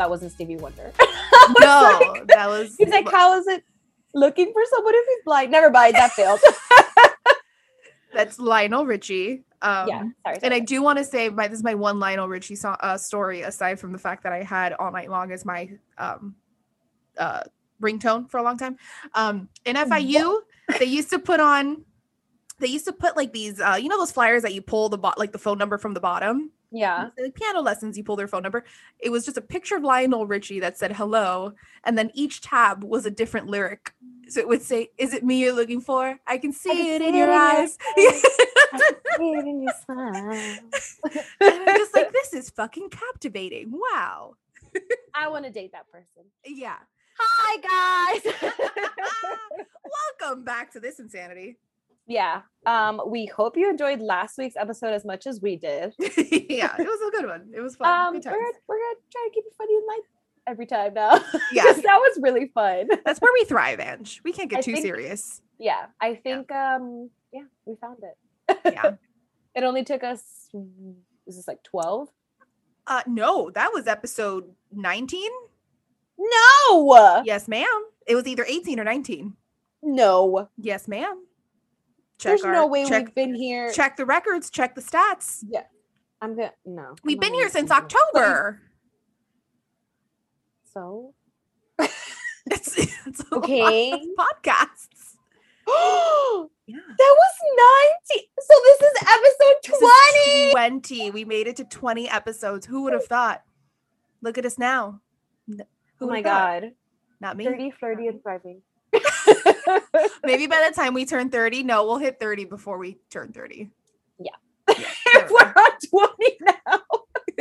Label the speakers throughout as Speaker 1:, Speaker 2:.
Speaker 1: that wasn't Stevie Wonder.
Speaker 2: no, that was.
Speaker 1: He's like, how is it looking for someone if he's blind? Never mind, that failed.
Speaker 2: That's Lionel Richie. Um,
Speaker 1: yeah, sorry.
Speaker 2: And I do want to say, my this is my one Lionel Richie so- uh, story. Aside from the fact that I had all night long as my um, uh, ringtone for a long time. Um, in FIU, they used to put on. They used to put like these, uh, you know, those flyers that you pull the bot, like the phone number from the bottom.
Speaker 1: Yeah.
Speaker 2: Piano lessons, you pull their phone number. It was just a picture of Lionel Richie that said hello, and then each tab was a different lyric. So it would say, "Is it me you're looking for? I can see
Speaker 1: can
Speaker 2: it
Speaker 1: see
Speaker 2: in
Speaker 1: it
Speaker 2: your
Speaker 1: in your
Speaker 2: eyes."
Speaker 1: I it in your smile.
Speaker 2: I'm just like, this is fucking captivating. Wow.
Speaker 1: I want to date that person.
Speaker 2: Yeah.
Speaker 1: Hi guys.
Speaker 2: Welcome back to this insanity.
Speaker 1: Yeah. Um, we hope you enjoyed last week's episode as much as we did.
Speaker 2: yeah, it was a good one. It was fun.
Speaker 1: Um, we're, we're gonna try to keep it funny and light every time now.
Speaker 2: Yeah.
Speaker 1: that was really fun.
Speaker 2: That's where we thrive, Ange. We can't get
Speaker 1: I
Speaker 2: too
Speaker 1: think-
Speaker 2: serious.
Speaker 1: Yeah, I think um yeah, we found it.
Speaker 2: Yeah.
Speaker 1: It only took us is this like 12?
Speaker 2: Uh no, that was episode 19.
Speaker 1: No.
Speaker 2: Yes, ma'am. It was either 18 or 19.
Speaker 1: No.
Speaker 2: Yes, ma'am.
Speaker 1: There's
Speaker 2: our-
Speaker 1: no way
Speaker 2: check,
Speaker 1: we've been here.
Speaker 2: check the records, check the stats.
Speaker 1: Yeah, I'm gonna no.
Speaker 2: We've
Speaker 1: I'm
Speaker 2: been here since. October.
Speaker 1: So
Speaker 2: It's, it's a lot of
Speaker 1: Okay.
Speaker 2: podcasts.
Speaker 1: Oh,
Speaker 2: that
Speaker 1: was 90. So this is episode
Speaker 2: This is
Speaker 1: 20.
Speaker 2: 20. We made it to 20 episodes. Who would have thought? Look at us now. Who
Speaker 1: Oh my
Speaker 2: thought?
Speaker 1: god.
Speaker 2: Not me.
Speaker 1: 30, flirty, and thriving.
Speaker 2: Maybe by the time we turn 30, no, we'll hit 30 before we turn 30.
Speaker 1: Yeah.
Speaker 2: We
Speaker 1: We're on 20 now.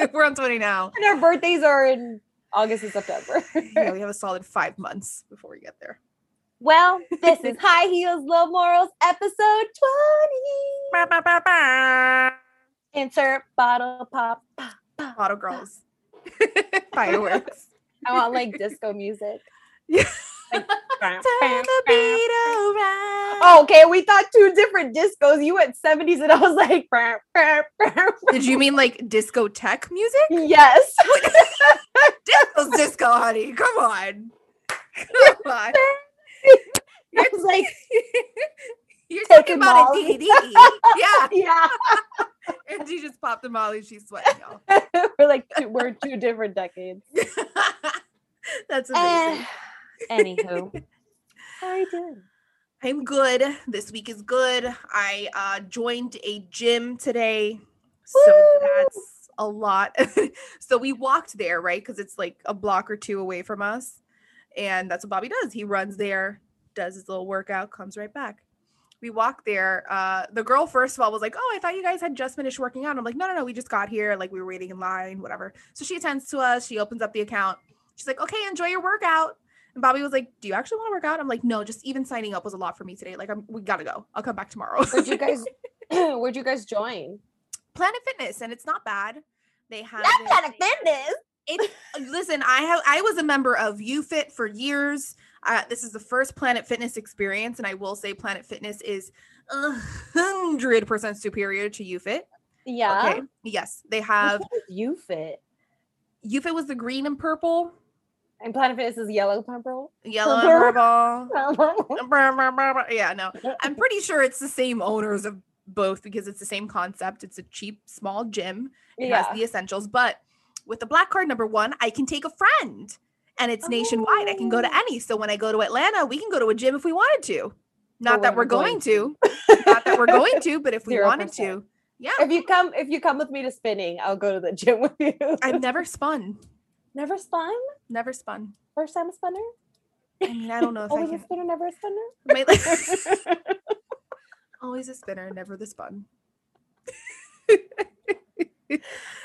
Speaker 2: We're on 20 now.
Speaker 1: And our birthdays are in August and September.
Speaker 2: Yeah, we have a solid five months before we get there.
Speaker 1: well, this is High Heels, Low Morals, episode 20. Insert bottle pop.
Speaker 2: bottle girls. Fireworks.
Speaker 1: I want like disco music.
Speaker 2: Yeah.
Speaker 1: Like,
Speaker 2: Turn the beat around.
Speaker 1: Oh, okay. We thought two different discos. You went 70s, and I was like,
Speaker 2: Did you mean like discotheque music?
Speaker 1: yes.
Speaker 2: Disco's disco, honey. Come on. Come on.
Speaker 1: I was like,
Speaker 2: You're
Speaker 1: Taking
Speaker 2: talking about
Speaker 1: Molly.
Speaker 2: a DD. Yeah.
Speaker 1: yeah.
Speaker 2: And she just popped a Molly. She's sweating, y'all.
Speaker 1: we're like, two, we're two different decades.
Speaker 2: That's
Speaker 1: Eh,
Speaker 2: amazing.
Speaker 1: Anywho, how are you doing?
Speaker 2: I'm good. This week is good. I uh, joined a gym today. So
Speaker 1: Woo!
Speaker 2: that's a lot. so we walked there, right? Because it's like a block or two away from us. And that's what Bobby does. He runs there, does his little workout, comes right back. We walked there. Uh, the girl, first of all, was like, Oh, I thought you guys had just finished working out. I'm like, No, no, no. We just got here. Like, we were waiting in line, whatever. So she attends to us. She opens up the account. She's like, Okay, enjoy your workout. And Bobby was like, Do you actually want to work out? I'm like, No, just even signing up was a lot for me today. Like, I'm, we got to go. I'll come back tomorrow.
Speaker 1: Where'd you guys? where'd you guys join?
Speaker 2: Planet Fitness, and it's not bad. They have
Speaker 1: Not Planet Fitness.
Speaker 2: it, listen, I have I was a member of YouFit for years. Uh, this is the first Planet Fitness experience, and I will say Planet Fitness is a hundred percent superior to YouFit.
Speaker 1: Yeah.
Speaker 2: Okay. Yes, they have
Speaker 1: YouFit.
Speaker 2: YouFit was the green and purple,
Speaker 1: And Planet Fitness is yellow purple.
Speaker 2: yellow and purple. Yeah, no, I'm pretty sure it's the same owners of both because it's the same concept. It's a cheap, small gym. It
Speaker 1: yeah.
Speaker 2: has the essentials, but with the black card number one, I can take a friend and it's nationwide. I can go to
Speaker 1: Oh.
Speaker 2: any. So when I go to Atlanta, we can go to a gym if we wanted to. Not that
Speaker 1: we're
Speaker 2: going,
Speaker 1: going
Speaker 2: to. Not that we're going to, but if we
Speaker 1: Zero
Speaker 2: wanted to. Yeah.
Speaker 1: if you come, if you come with me to spinning, I'll go to the gym with you.
Speaker 2: I've never spun.
Speaker 1: Never spun.
Speaker 2: Never spun.
Speaker 1: First time a spinner.
Speaker 2: I mean, I don't know if I
Speaker 1: Always a spinner, never a spinner.
Speaker 2: Always a spinner, never the spun.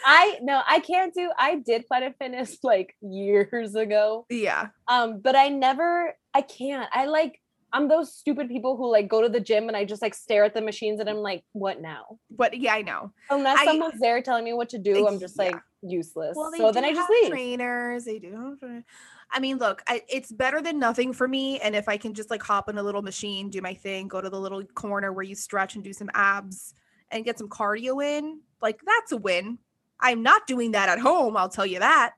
Speaker 1: I no, I can't do. I did Planet Fitness like years ago.
Speaker 2: Yeah.
Speaker 1: Um, but I never. I can't. I like. I'm those stupid people who like go to the gym and I just like stare at the machines and I'm like, what now?
Speaker 2: But yeah, I know.
Speaker 1: Unless
Speaker 2: I-
Speaker 1: someone's there telling me what to do, I'm just
Speaker 2: Yeah.
Speaker 1: like useless.
Speaker 2: Well,
Speaker 1: so then I just leave.
Speaker 2: trainers. They do. I mean, look, I, it's better than nothing for me. And if I can just like hop in a little machine, do my thing, go to the little corner where you stretch and do some abs and get some cardio in, like that's a win. I'm not doing that at home, I'll tell you that.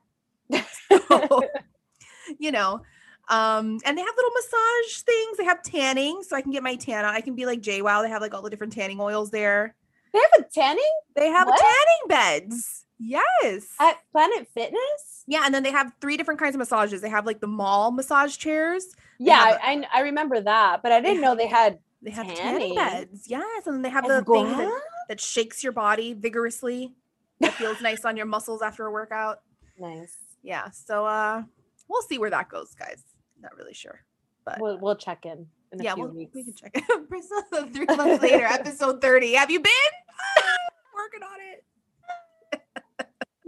Speaker 2: So, you know, um, and they have little massage things. They have tanning, so I can get my tan on. I can be like JWoww. They have like all the different tanning oils there.
Speaker 1: They have a tanning
Speaker 2: They have tanning beds. Yes.
Speaker 1: at Planet Fitness.
Speaker 2: yeah, and then they have three different kinds of massages. They have like the mall massage chairs.
Speaker 1: Yeah,
Speaker 2: have
Speaker 1: I, I remember that, but I didn't know they had.
Speaker 2: They have
Speaker 1: Tanning?
Speaker 2: tanning, beds. Yes, and then they have the thing that, that shakes your body vigorously. That feels nice on your muscles after a workout.
Speaker 1: Nice.
Speaker 2: Yeah. So uh we'll see where that goes, guys. Not really sure. But
Speaker 1: We'll we'll check in in a
Speaker 2: yeah,
Speaker 1: few
Speaker 2: we'll,
Speaker 1: weeks.
Speaker 2: we can check it. Priscilla, three months later, episode 30. Have you been? Working on it.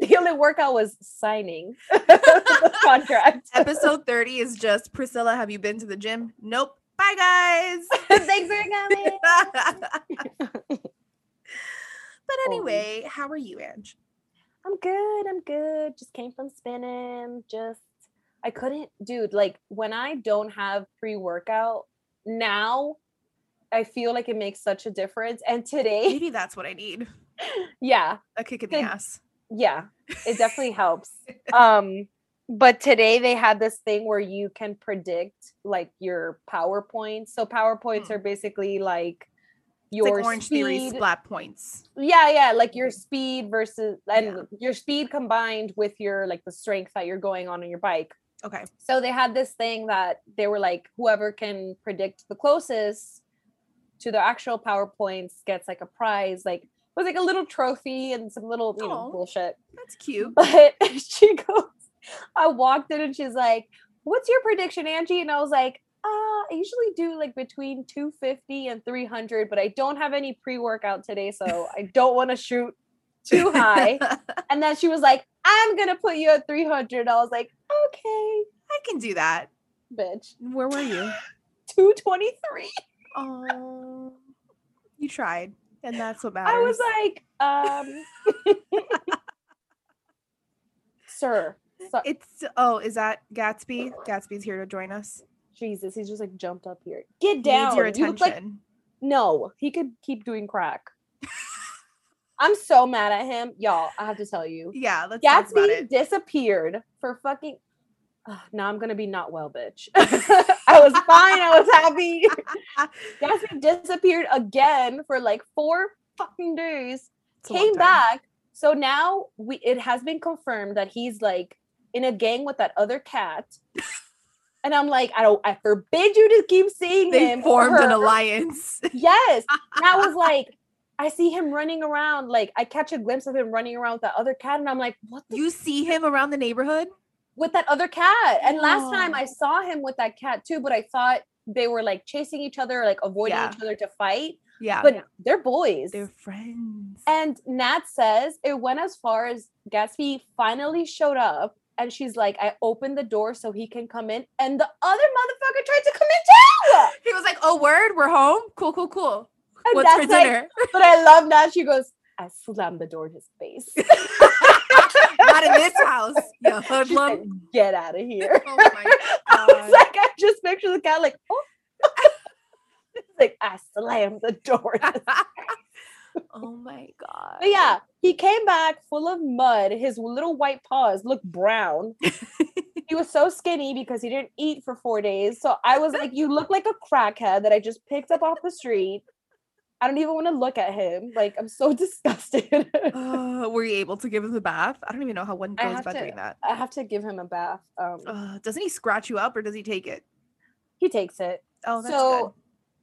Speaker 1: The only workout was signing the contract.
Speaker 2: Episode 30 is just Priscilla, have you been to the gym? Nope. Bye guys.
Speaker 1: Thanks for coming.
Speaker 2: but anyway, how are you, Ange?
Speaker 1: I'm good. I'm good. Just came from spinning. Just I couldn't, dude. Like when I don't have pre-workout now, I feel like it makes such a difference. And today,
Speaker 2: Maybe that's what I need.
Speaker 1: yeah,
Speaker 2: A kick in the ass.
Speaker 1: yeah, it definitely helps. Um, but today they had this thing where you can predict like your PowerPoints. So PowerPoints
Speaker 2: Hmm.
Speaker 1: are basically like your
Speaker 2: like Orange Theory
Speaker 1: speed-
Speaker 2: splat points.
Speaker 1: yeah yeah like your speed versus and
Speaker 2: Yeah.
Speaker 1: your speed combined with your like the strength that you're going on on your bike
Speaker 2: Okay.
Speaker 1: so they had this thing that they were like whoever can predict the closest to the actual powerpoints gets like a prize like it was like a little trophy and some little you know bullshit
Speaker 2: That's cute.
Speaker 1: but she goes i walked in and she's like what's your prediction angie and i was like uh, I usually do like between 250 and 300, but I don't have any pre workout today, so I don't want to shoot too high. And then she was like, I'm gonna put you at 300. I was like, okay,
Speaker 2: I can do that.
Speaker 1: bitch.
Speaker 2: Where were you?
Speaker 1: 223.
Speaker 2: Oh, you tried, and that's what matters.
Speaker 1: I was like, um, sir, so-
Speaker 2: it's oh, is that Gatsby? Gatsby's here to join us.
Speaker 1: Jesus, he's just like jumped up here. Get
Speaker 2: He
Speaker 1: down.
Speaker 2: Needs your
Speaker 1: You like
Speaker 2: attention.
Speaker 1: no, he could keep doing crack. I'm so mad at him, y'all. I have to tell you.
Speaker 2: yeah, let's talk about
Speaker 1: Gatsby disappeared for fucking. Ugh, now I'm gonna be not well, bitch. I was fine. I was happy. Gatsby disappeared again for like four fucking days.
Speaker 2: It's
Speaker 1: came back. So now we it has been confirmed that he's like in a gang with that other cat. And I'm like, I don't. I forbid you to keep seeing
Speaker 2: They
Speaker 1: him. or
Speaker 2: formed an alliance.
Speaker 1: Yes. And I was like, I see him running around. Like I catch a glimpse of him running around with that other cat, and I'm like, what the
Speaker 2: you see him around the neighborhood.
Speaker 1: with that other cat. And last time. I saw him with that cat too, but I thought they were like chasing each other, like avoiding
Speaker 2: Yeah.
Speaker 1: each other to fight.
Speaker 2: Yeah,
Speaker 1: But they're boys.
Speaker 2: they're friends.
Speaker 1: and Nat says it went as far as Gatsby finally showed up. And she's like, I opened the door so he can come in. And the other motherfucker tried to come in too.
Speaker 2: he was like, "Oh, word, we're home. Cool, cool, cool.
Speaker 1: And
Speaker 2: What's for
Speaker 1: like-
Speaker 2: dinner?"
Speaker 1: but I love Nat. She goes, I slammed the door in his face.
Speaker 2: Not in this house.
Speaker 1: Said,
Speaker 2: hoodlum.
Speaker 1: Get out of here.
Speaker 2: Oh my
Speaker 1: I was
Speaker 2: God.
Speaker 1: like, I just picture the cat like, oh. Like I slammed the door.
Speaker 2: oh my god.
Speaker 1: But yeah, he came back full of mud. His little white paws looked brown. he was so skinny because he didn't eat for four days. So I was like, You look like a crackhead that I just picked up off the street. I don't even want to look at him. Like, I'm so disgusted.
Speaker 2: Uh, were you able to give him a bath? I don't even know how one goes about
Speaker 1: to-
Speaker 2: doing that.
Speaker 1: I have to give him a bath. Um,
Speaker 2: Uh, doesn't he scratch you up or does he take it?
Speaker 1: he takes it.
Speaker 2: Oh, that's
Speaker 1: so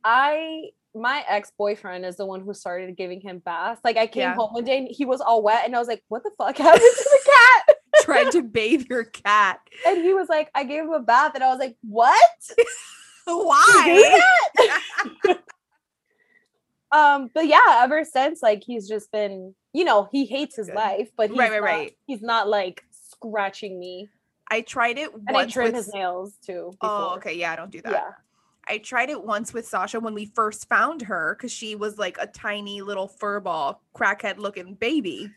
Speaker 1: I my ex-boyfriend is the one who started giving him baths. Like I came
Speaker 2: Yeah.
Speaker 1: home one day and he was all wet and I was like, what the fuck happened to the cat?
Speaker 2: Trying to bathe your cat.
Speaker 1: And he was like, I gave him a bath, and I was like, What?
Speaker 2: Why?
Speaker 1: Um, but yeah, ever since like he's just been, you know, he hates his
Speaker 2: Good.
Speaker 1: life, but he's
Speaker 2: Right, right,
Speaker 1: not,
Speaker 2: right.
Speaker 1: He's not like scratching me.
Speaker 2: I tried it
Speaker 1: And I
Speaker 2: once
Speaker 1: trim
Speaker 2: with.
Speaker 1: his nails too.
Speaker 2: oh, okay. Yeah, I don't do that.
Speaker 1: Yeah.
Speaker 2: I tried it once with Sasha when we first found her because she was like a tiny little furball, crackhead looking baby.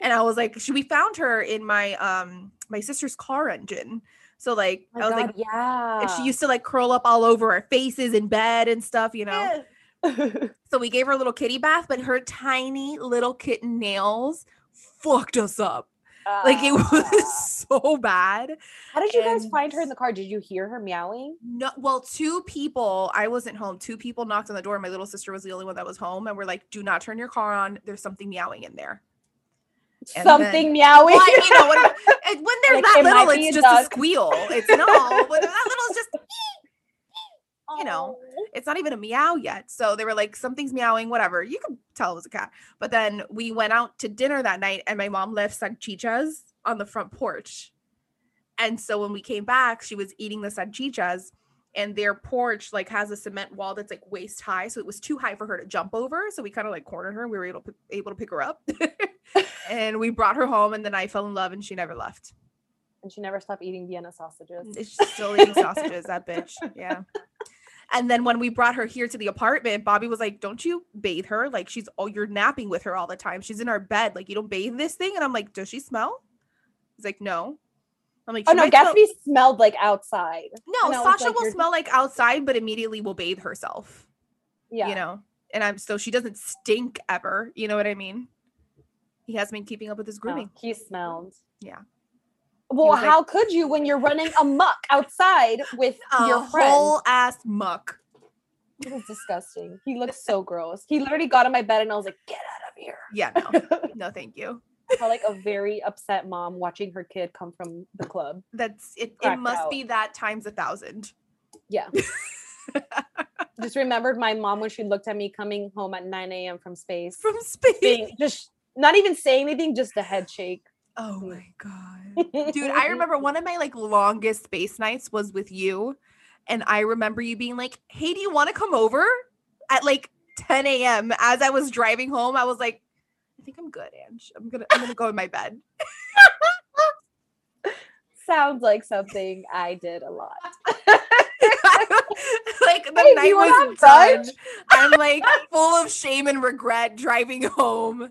Speaker 2: and I was like, she, we found her in my um my sister's car engine. So like
Speaker 1: My
Speaker 2: I was
Speaker 1: God,
Speaker 2: like,
Speaker 1: yeah.
Speaker 2: and she used to like curl up all over our faces in bed and stuff, you know. So we gave her a little kitty bath, but her tiny little kitten nails fucked us up. Like it
Speaker 1: Ah.
Speaker 2: was so bad.
Speaker 1: How did you guys find her in the car? Did you hear her meowing?
Speaker 2: No, well, two people. I wasn't home. Two people knocked on the door. My little sister was the only one that was home, and we're like, "Do not turn your car on. There's something meowing in there." And
Speaker 1: Something
Speaker 2: then-
Speaker 1: meowing.
Speaker 2: Well, you know, when, and when they're
Speaker 1: Like,
Speaker 2: that
Speaker 1: it
Speaker 2: little, it's just a squeal. It's no, when they're that little, it's just you know,
Speaker 1: Oh.
Speaker 2: it's not even a meow yet. So they were like, something's meowing, whatever. You could tell it was a cat. But then we went out to dinner that night and my mom left salchichas on the front porch. And so when we came back, she was eating the salchichas and their porch like has a cement wall that's like waist high. So it was too high for her to jump over. So we kind of like cornered her and we were able to, able to pick her up. and we brought her home and then I fell in love and she never left.
Speaker 1: And she never stopped eating Vienna sausages.
Speaker 2: She's still eating sausages, that bitch. Yeah. And then when we brought her here to the apartment, Bobby was like, Don't you bathe her? Like she's oh, you're napping with her all the time. She's in our bed. Like, you don't bathe this thing? And I'm like, Does she smell? He's like, No. I'm like,
Speaker 1: Oh
Speaker 2: "She
Speaker 1: no,
Speaker 2: might smell-"
Speaker 1: Gatsby smelled like outside.
Speaker 2: No,
Speaker 1: and I was
Speaker 2: Sasha
Speaker 1: like,
Speaker 2: will smell like outside, but immediately will bathe herself.
Speaker 1: Yeah.
Speaker 2: You know? And I'm so she doesn't stink ever. You know what I mean? He has been keeping up with his
Speaker 1: No,
Speaker 2: grooming.
Speaker 1: he smelled.
Speaker 2: Yeah.
Speaker 1: Well,
Speaker 2: like-
Speaker 1: how could you when you're running amok outside with
Speaker 2: A
Speaker 1: your friend?
Speaker 2: whole ass muck.
Speaker 1: It was disgusting. He looked so gross. He literally got on my bed and I was like, "Get out of here!"
Speaker 2: Yeah, no. no, thank you.
Speaker 1: I felt like a very upset mom watching her kid come from the club.
Speaker 2: That's it. It must
Speaker 1: out.
Speaker 2: be that times a thousand.
Speaker 1: Yeah. just remembered my mom when she looked at me coming home at 9 a.m. from space,
Speaker 2: From space.
Speaker 1: being just not even saying anything, just a head shake.
Speaker 2: Oh my god. Dude, I remember one of my like longest space nights was with you. And I remember you being like, Hey, do you want to come over? At like 10 a.m. As I was driving home, I was like, I think I'm good, Ange. I'm gonna I'm gonna go in my bed.
Speaker 1: Sounds like something I did a lot.
Speaker 2: like the
Speaker 1: Hey,
Speaker 2: night was done. I'm like full of shame and regret driving home.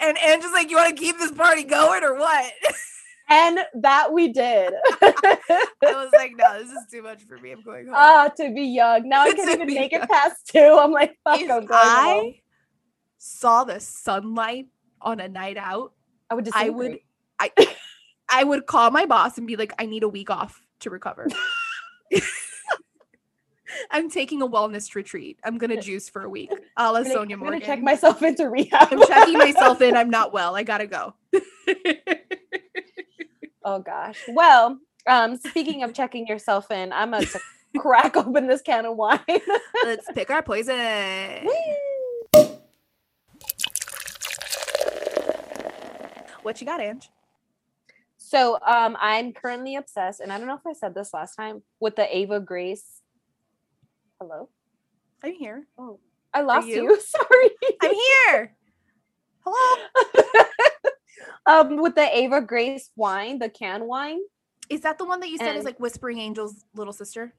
Speaker 2: And Ange just like, You want to keep this party going or what?
Speaker 1: And that we did.
Speaker 2: I was like, no, this is too much for me. I'm going home.
Speaker 1: Ah, to be young. Now I can't even make
Speaker 2: young.
Speaker 1: it past two. I'm like, fuck,
Speaker 2: if
Speaker 1: I'm going
Speaker 2: I
Speaker 1: home.
Speaker 2: saw the sunlight on a night out,
Speaker 1: I would
Speaker 2: I would I I would call my boss and be like, I need a week off to recover. I'm taking a wellness retreat. I'm gonna juice for a week. A la Sonja
Speaker 1: I'm gonna
Speaker 2: Morgan.
Speaker 1: check myself into rehab.
Speaker 2: I'm checking myself in. I'm not well. I gotta go.
Speaker 1: Oh gosh. Well, um, speaking of checking yourself in, I'm gonna crack open this can of wine.
Speaker 2: Let's pick our poison. What you got, Ange?
Speaker 1: so um I'm currently obsessed, and I don't know if I said this last time, with the Ava Grace. Hello?
Speaker 2: I'm here.
Speaker 1: Oh, I lost you.
Speaker 2: you?
Speaker 1: Sorry.
Speaker 2: I'm here. Hello.
Speaker 1: um with the Ava Grace wine, the can wine.
Speaker 2: Is that the one that you said is like Whispering Angel's little sister?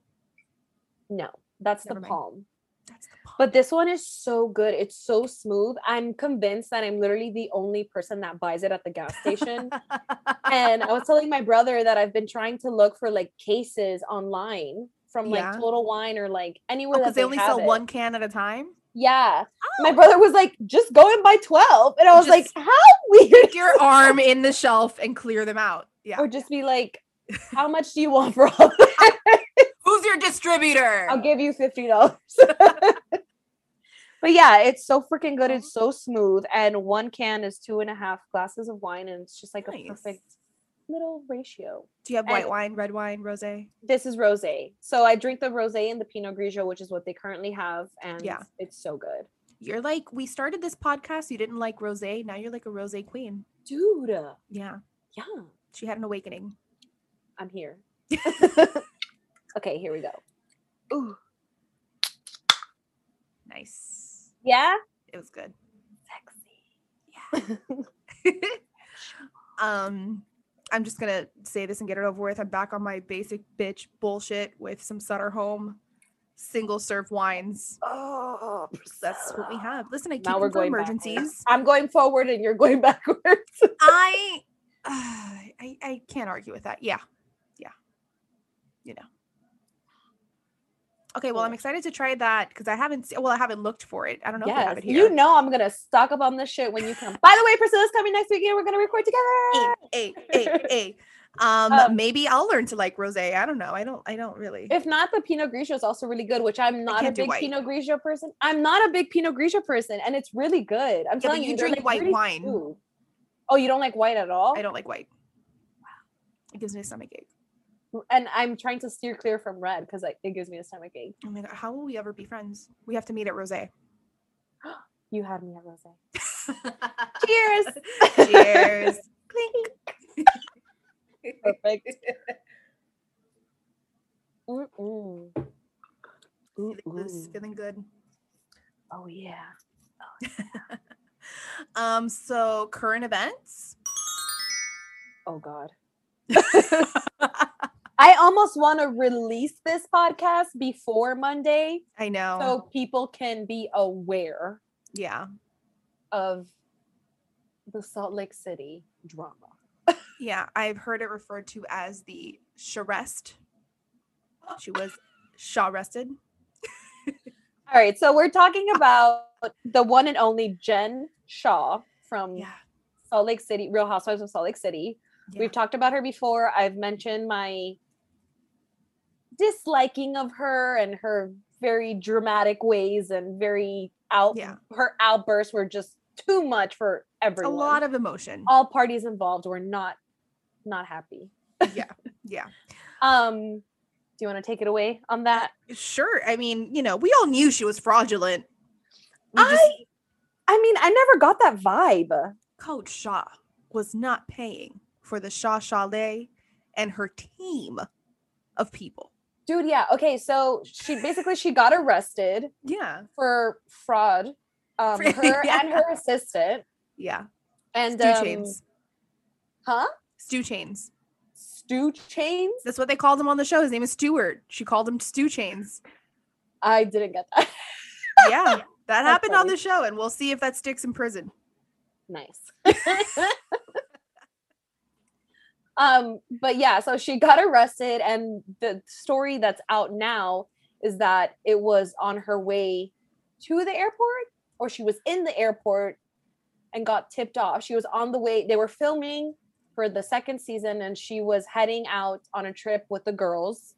Speaker 1: No, that's
Speaker 2: Never
Speaker 1: the
Speaker 2: mind.
Speaker 1: palm.
Speaker 2: That's the palm.
Speaker 1: But this one is so good. It's so smooth. I'm convinced that I'm literally the only person that buys it at the gas station. and I was telling my brother that I've been trying to look for like cases online from like
Speaker 2: Yeah.
Speaker 1: Total Wine or like anywhere
Speaker 2: because
Speaker 1: that
Speaker 2: they only
Speaker 1: have
Speaker 2: sell
Speaker 1: it.
Speaker 2: one can at a time.
Speaker 1: Yeah. My
Speaker 2: Oh.
Speaker 1: brother was like, just go and buy 12. And I was like, how weird.
Speaker 2: Stick your arm in the shelf and clear them out. Yeah.
Speaker 1: Or just be like, how much do you want for all of that?
Speaker 2: Who's your distributor?
Speaker 1: I'll give you $50. but yeah, it's so freaking good. It's so smooth. And one can is two and a half glasses of wine. And it's just like a perfect little ratio.
Speaker 2: Do you have white
Speaker 1: and-
Speaker 2: wine, red wine, rosé?
Speaker 1: This is rosé. So I drink the rosé and the Pinot Grigio, which is what they currently have. And
Speaker 2: Yeah.
Speaker 1: it's so good.
Speaker 2: You're like, we started this podcast. You didn't like rosé. Now you're like a rosé queen.
Speaker 1: Dude.
Speaker 2: Yeah.
Speaker 1: Yeah.
Speaker 2: She had an awakening.
Speaker 1: I'm here. okay, here we go. Ooh.
Speaker 2: Nice.
Speaker 1: Yeah.
Speaker 2: It was good.
Speaker 1: Sexy. Yeah.
Speaker 2: um, I'm just gonna say this and get it over with. I'm back on my basic bitch bullshit with some Sutter Home single serve wines.
Speaker 1: Oh,
Speaker 2: That's what we have. Listen, I keep
Speaker 1: Now we're going backwards.
Speaker 2: emergencies.
Speaker 1: I'm going forward and you're going backwards.
Speaker 2: I, I I can't argue with that. Yeah, yeah. You know. Okay, well, I'm excited to try that because I haven't. Well, I haven't looked for it. I don't know if
Speaker 1: I
Speaker 2: have it here.
Speaker 1: you know I'm gonna stock up on this shit when you come. By the way, Priscilla's coming next week and we're gonna record together.
Speaker 2: Hey, hey, hey. Um,
Speaker 1: Um,
Speaker 2: maybe I'll learn to like rosé. I don't know. I don't. I don't really.
Speaker 1: If not, the Pinot Grigio is also really good, which I'm not a big. Pinot Grigio person. I'm not a big Pinot Grigio person, and it's really good. I'm
Speaker 2: but
Speaker 1: telling
Speaker 2: you
Speaker 1: you,
Speaker 2: drink
Speaker 1: like,
Speaker 2: white wine.
Speaker 1: Oh, you don't like white at all?
Speaker 2: I don't like white. Wow, it gives me a stomach ache.
Speaker 1: And I'm trying to steer clear from red because like, it gives me a stomach ache.
Speaker 2: Oh my god, how will we ever be friends? We have to meet at rosé.
Speaker 1: You had me at rosé. Cheers.
Speaker 2: Cheers. Clink.
Speaker 1: Perfect. Mm-mm.
Speaker 2: Feeling loose, feeling good.
Speaker 1: Oh yeah.
Speaker 2: Um, so current events.
Speaker 1: Oh god. I almost want to release this podcast before Monday
Speaker 2: I know.
Speaker 1: so people can be aware
Speaker 2: yeah.
Speaker 1: of the Salt Lake City drama.
Speaker 2: Yeah. I've heard it referred to as the Sharest. She was Shaw arrested.
Speaker 1: All right, so we're talking about the one and only Jen Shah from
Speaker 2: Yeah.
Speaker 1: Salt Lake City, Real Housewives of Salt Lake City.
Speaker 2: yeah.
Speaker 1: We've talked about her before. I've mentioned my disliking of her and her very dramatic ways and very out
Speaker 2: Yeah.
Speaker 1: her outbursts were just too much for everyone.
Speaker 2: a lot of emotion.
Speaker 1: all parties involved were not not happy.
Speaker 2: yeah. Yeah.
Speaker 1: Um do you want to take it away on that?
Speaker 2: Sure. I mean, you know, we all knew she was fraudulent. We
Speaker 1: I
Speaker 2: just
Speaker 1: I mean, I never got that vibe.
Speaker 2: Coach Shah was not paying for the Shah Chalet and her team of people.
Speaker 1: Dude, yeah. Okay, so she basically she got arrested
Speaker 2: Yeah.
Speaker 1: for fraud. Um her
Speaker 2: yeah.
Speaker 1: and her assistant.
Speaker 2: Yeah.
Speaker 1: And
Speaker 2: Stew
Speaker 1: um,
Speaker 2: chains.
Speaker 1: huh?
Speaker 2: Stew chains.
Speaker 1: Stew chains?
Speaker 2: That's what they called him on the show. His name is Stewart. She called him Stew Chains.
Speaker 1: I didn't get that.
Speaker 2: Yeah. That
Speaker 1: That's
Speaker 2: happened on the show, and we'll see if that sticks in prison.
Speaker 1: nice. um, but yeah, so she got arrested, and the story that's out now is that it was on her way to the airport, or she was in the airport and got tipped off. She was on the way, they were filming for the second season, and she was heading out on a trip with the girls,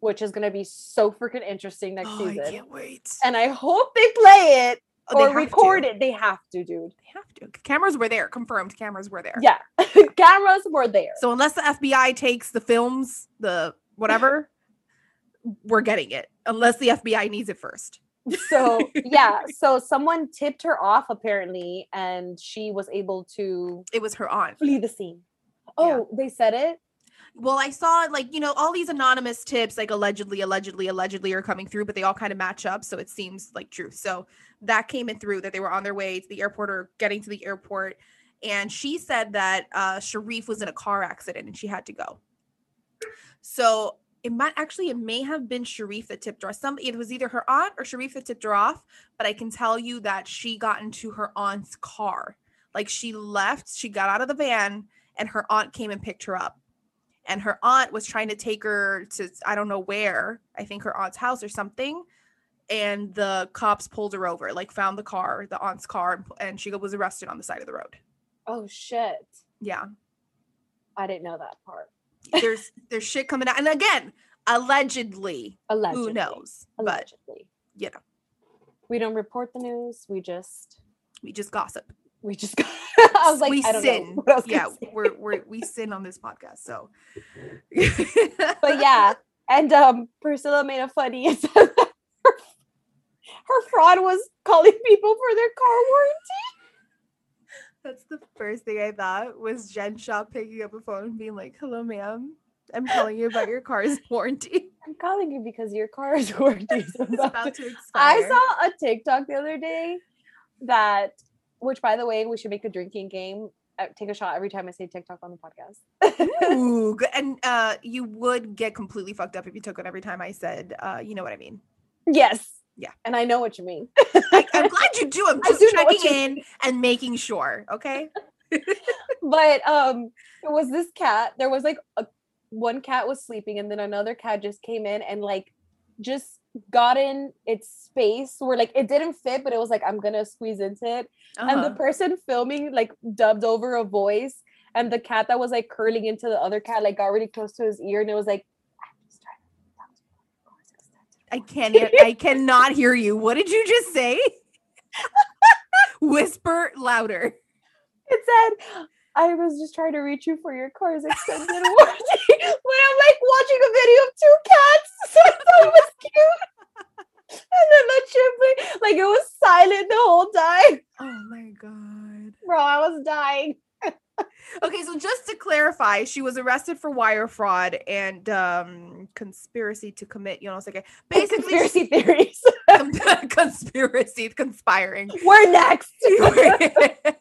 Speaker 1: which is gonna be so freaking interesting next
Speaker 2: Oh, I
Speaker 1: season.
Speaker 2: can't wait.
Speaker 1: And I hope they play it
Speaker 2: Oh, they
Speaker 1: or record
Speaker 2: to.
Speaker 1: it. They have to, dude.
Speaker 2: They have to. Cameras were there. Confirmed. Cameras were there.
Speaker 1: Yeah, cameras were there.
Speaker 2: So unless the FBI takes the films, the whatever, we're getting it. Unless the FBI needs it first.
Speaker 1: So yeah, so someone tipped her off apparently, and she was able to
Speaker 2: It was her aunt.
Speaker 1: flee the scene. Oh, they said it.
Speaker 2: Well, I saw like, you know, all these anonymous tips, like allegedly, allegedly, allegedly are coming through, but they all kind of match up. So it seems like truth. So that came in through that they were on their way to the airport or getting to the airport. And she said that uh, Sharrieff was in a car accident and she had to go. So it might actually, it may have been Sharrieff that tipped her off. Some, it was either her aunt or Sharrieff that tipped her off. But I can tell you that she got into her aunt's car. Like she left, she got out of the van, and her aunt came and picked her up and her aunt was trying to take her to I don't know where, I think her aunt's house or something. And the cops pulled her over, like found the car, the aunt's car, and she was arrested on the side of the road.
Speaker 1: Oh shit!
Speaker 2: Yeah,
Speaker 1: I didn't know that part.
Speaker 2: there's there's shit coming out, and again, allegedly,
Speaker 1: Allegedly.
Speaker 2: who knows? But
Speaker 1: Allegedly.
Speaker 2: you know,
Speaker 1: we don't report the news. We just
Speaker 2: we just gossip.
Speaker 1: we just. I was like,
Speaker 2: we
Speaker 1: I don't
Speaker 2: sin.
Speaker 1: know. What else can
Speaker 2: yeah, we're we're we sin on this podcast. So,
Speaker 1: but yeah, and um, Priscilla made a funny. It her, her fraud was calling people for their car warranty.
Speaker 2: That's the first thing I thought was Jen Shah picking up a phone and being like, "Hello, ma'am. I'm calling you about your car's warranty.
Speaker 1: I'm calling you because your car's is warranty. is about
Speaker 2: about
Speaker 1: to-
Speaker 2: to expire."
Speaker 1: I saw a TikTok the other day that, which by the way, we should make a drinking game. uh, Take a shot every time I say TikTok on the podcast.
Speaker 2: Ooh, and uh, you would get completely fucked up if you took it every time I said, uh, you know what I mean.
Speaker 1: yes.
Speaker 2: Yeah.
Speaker 1: And I know what you mean.
Speaker 2: I, I'm glad you do. I'm just
Speaker 1: do
Speaker 2: checking in and making sure. Okay.
Speaker 1: but um it was this cat there was like a one cat was sleeping and then another cat just came in and like just got in its space where like it didn't fit, but it was like I'm gonna squeeze into it. And the
Speaker 2: Uh-huh.
Speaker 1: person filming like dubbed over a voice, and the cat that was like curling into the other cat like got really close to his ear, and it was like. "I'm just trying to talk to you. Course extended
Speaker 2: I can't. I cannot hear you. What did you just say? Whisper louder.
Speaker 1: It said, I was just trying to reach you for your car's extended warranty. when I'm like watching a video of two cats. So I thought it was cute. And then the chimpanzee, like it was silent the whole time.
Speaker 2: Oh my god.
Speaker 1: Bro, I was dying.
Speaker 2: Okay, so just to clarify, she was arrested for wire fraud and um conspiracy to commit, you know, like basically
Speaker 1: conspiracy theories.
Speaker 2: conspiracy conspiring.
Speaker 1: We're next.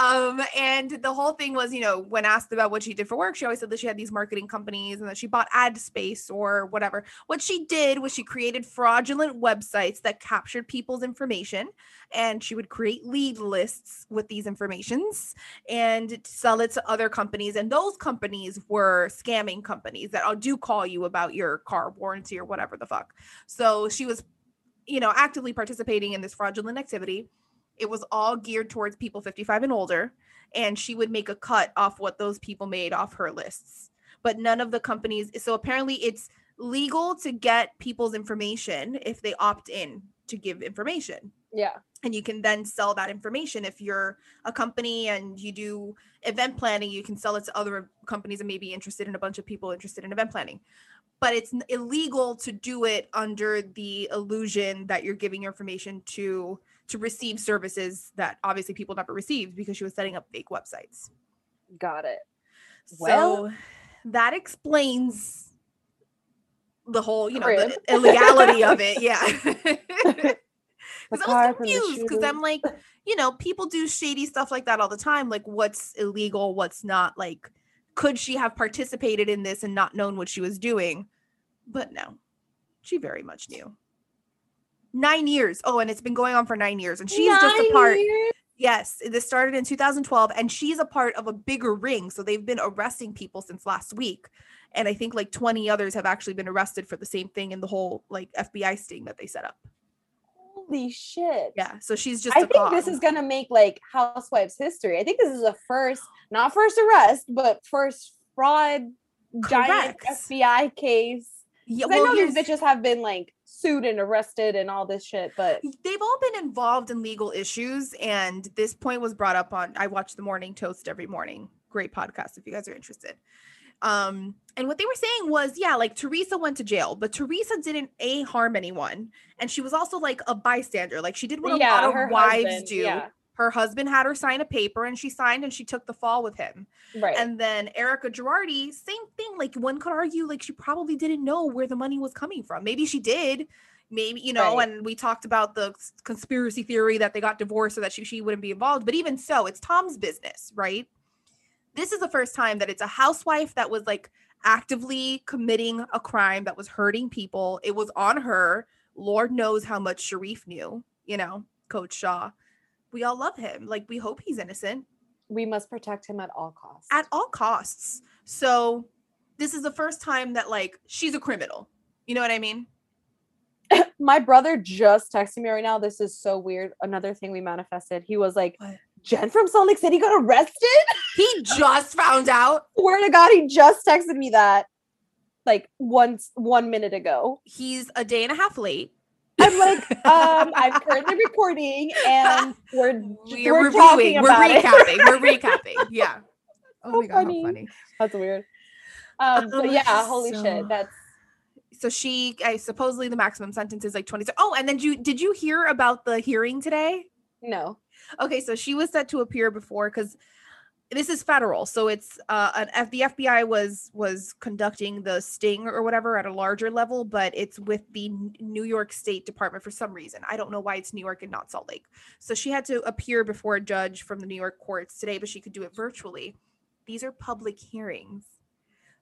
Speaker 2: um and the whole thing was you know when asked about what she did for work she always said that she had these marketing companies and that she bought ad space or whatever. What she did was she created fraudulent websites that captured people's information and she would create lead lists with these informations and sell it to other companies. And those companies were scamming companies that do call you about your car warranty or whatever the fuck. So she was you know actively participating in this fraudulent activity it was all geared towards people 55 and older and she would make a cut off what those people made off her lists. But none of the companies so apparently it's legal to get people's information if they opt in to give information.
Speaker 1: Yeah.
Speaker 2: and you can then sell that information. If you're a company and you do event planning you can sell it to other companies that may be interested in a bunch of people interested in event planning. But it's illegal to do it under the illusion that you're giving your information to to receive services that obviously people never received because she was setting up fake websites
Speaker 1: Got it.
Speaker 2: so
Speaker 1: Well-
Speaker 2: that explains the whole you know
Speaker 1: Crib.
Speaker 2: the illegality of it yeah because I was confused because. I'm like, you know, people do shady stuff like that all the time. Like, what's illegal? What's not? Like, could she have participated in this and not known what she was doing? But no, she very much knew. Nine years. Oh, and it's been going on for nine years, and she's just a part.
Speaker 1: years?
Speaker 2: Yes, this started in 2012, and she's a part of a bigger ring. So they've been arresting people since last week. And I think like 20 others have actually been arrested for the same thing in the whole like FBI sting that they set up.
Speaker 1: Holy shit.
Speaker 2: Yeah. So she's just
Speaker 1: I think this is gonna make like housewives history. I think this is a first, not first arrest, but first fraud giant FBI case.
Speaker 2: Yeah,
Speaker 1: 'Cause I know these bitches have been like sued and arrested and all this shit, but
Speaker 2: they've all been involved in legal issues and this point was brought up on i watch the morning toast every morning. Great podcast if you guys are interested. Um and what they were saying was yeah like teresa went to jail but teresa didn't a harm anyone and she was also like a bystander. Like she did what a
Speaker 1: yeah,
Speaker 2: lot of wives
Speaker 1: husband,
Speaker 2: do.
Speaker 1: Yeah,
Speaker 2: her husband had her sign a paper and she signed and she took the fall with him
Speaker 1: right.
Speaker 2: and then Erika Girardi, same thing. Like one could argue, like she probably didn't know where the money was coming from. Maybe she did. Maybe you know.
Speaker 1: Right.
Speaker 2: And we talked about the conspiracy theory that they got divorced so that she she wouldn't be involved. But even so, it's Tom's business, right? This is the first time that it's a housewife that was like actively committing a crime that was hurting people. It was on her. Lord knows how much Sharrieff knew. You know, Coach Shah. We all love him. Like we hope he's innocent
Speaker 1: we must protect him at all costs.
Speaker 2: at all costs. So this is the first time that like she's a criminal. You know what I mean?
Speaker 1: My brother just texted me right now. This is so weird. Another thing we manifested. He was like,
Speaker 2: What?
Speaker 1: Jen from Salt Lake City got arrested.
Speaker 2: He just found out
Speaker 1: Swear to God, he just texted me that like once one minute ago.
Speaker 2: he's a day and a half late.
Speaker 1: I'm like, um, I'm currently recording and we're
Speaker 2: We're,
Speaker 1: we're
Speaker 2: reviewing, we're recapping, we're recapping. Yeah. Oh
Speaker 1: So
Speaker 2: my god,
Speaker 1: funny.
Speaker 2: funny.
Speaker 1: That's weird. Um, but
Speaker 2: Um,
Speaker 1: yeah, holy
Speaker 2: so-
Speaker 1: shit. That's
Speaker 2: So she, I supposedly the maximum sentence is like 20. Oh, and then you did you hear about the hearing today?
Speaker 1: no.
Speaker 2: Okay, so she was set to appear before because this is federal. So it's uh an F- the FBI was was conducting the sting or whatever at a larger level, but it's with the New York State Department for some reason. I don't know why it's New York and not Salt Lake. So she had to appear before a judge from the New York courts today, but she could do it virtually. These are public hearings.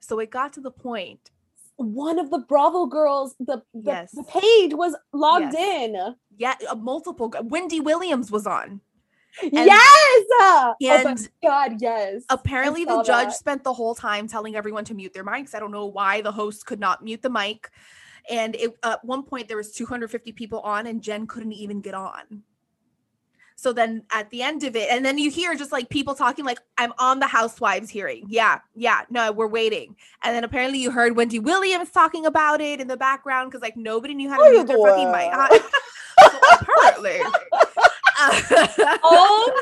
Speaker 2: So it got to the.
Speaker 1: One of the Bravo girls, the the,
Speaker 2: Yes.
Speaker 1: the page was logged
Speaker 2: Yes.
Speaker 1: in.
Speaker 2: Yeah, a multiple Wendy Williams was on.
Speaker 1: Yes. uh, oh my
Speaker 2: And
Speaker 1: God, yes.
Speaker 2: apparently the judge
Speaker 1: that.
Speaker 2: spent the whole time telling everyone to mute their mics. I don't know why the host could not mute the mic. And it, at one point there was 250 people on and jen couldn't even get on. So then at the end of it and then you hear just like people talking like i'm on the housewives hearing. Yeah yeah no we're waiting. And then apparently you heard wendy williams talking about it in the background because like nobody knew how to use their fucking mic. so apparently
Speaker 1: oh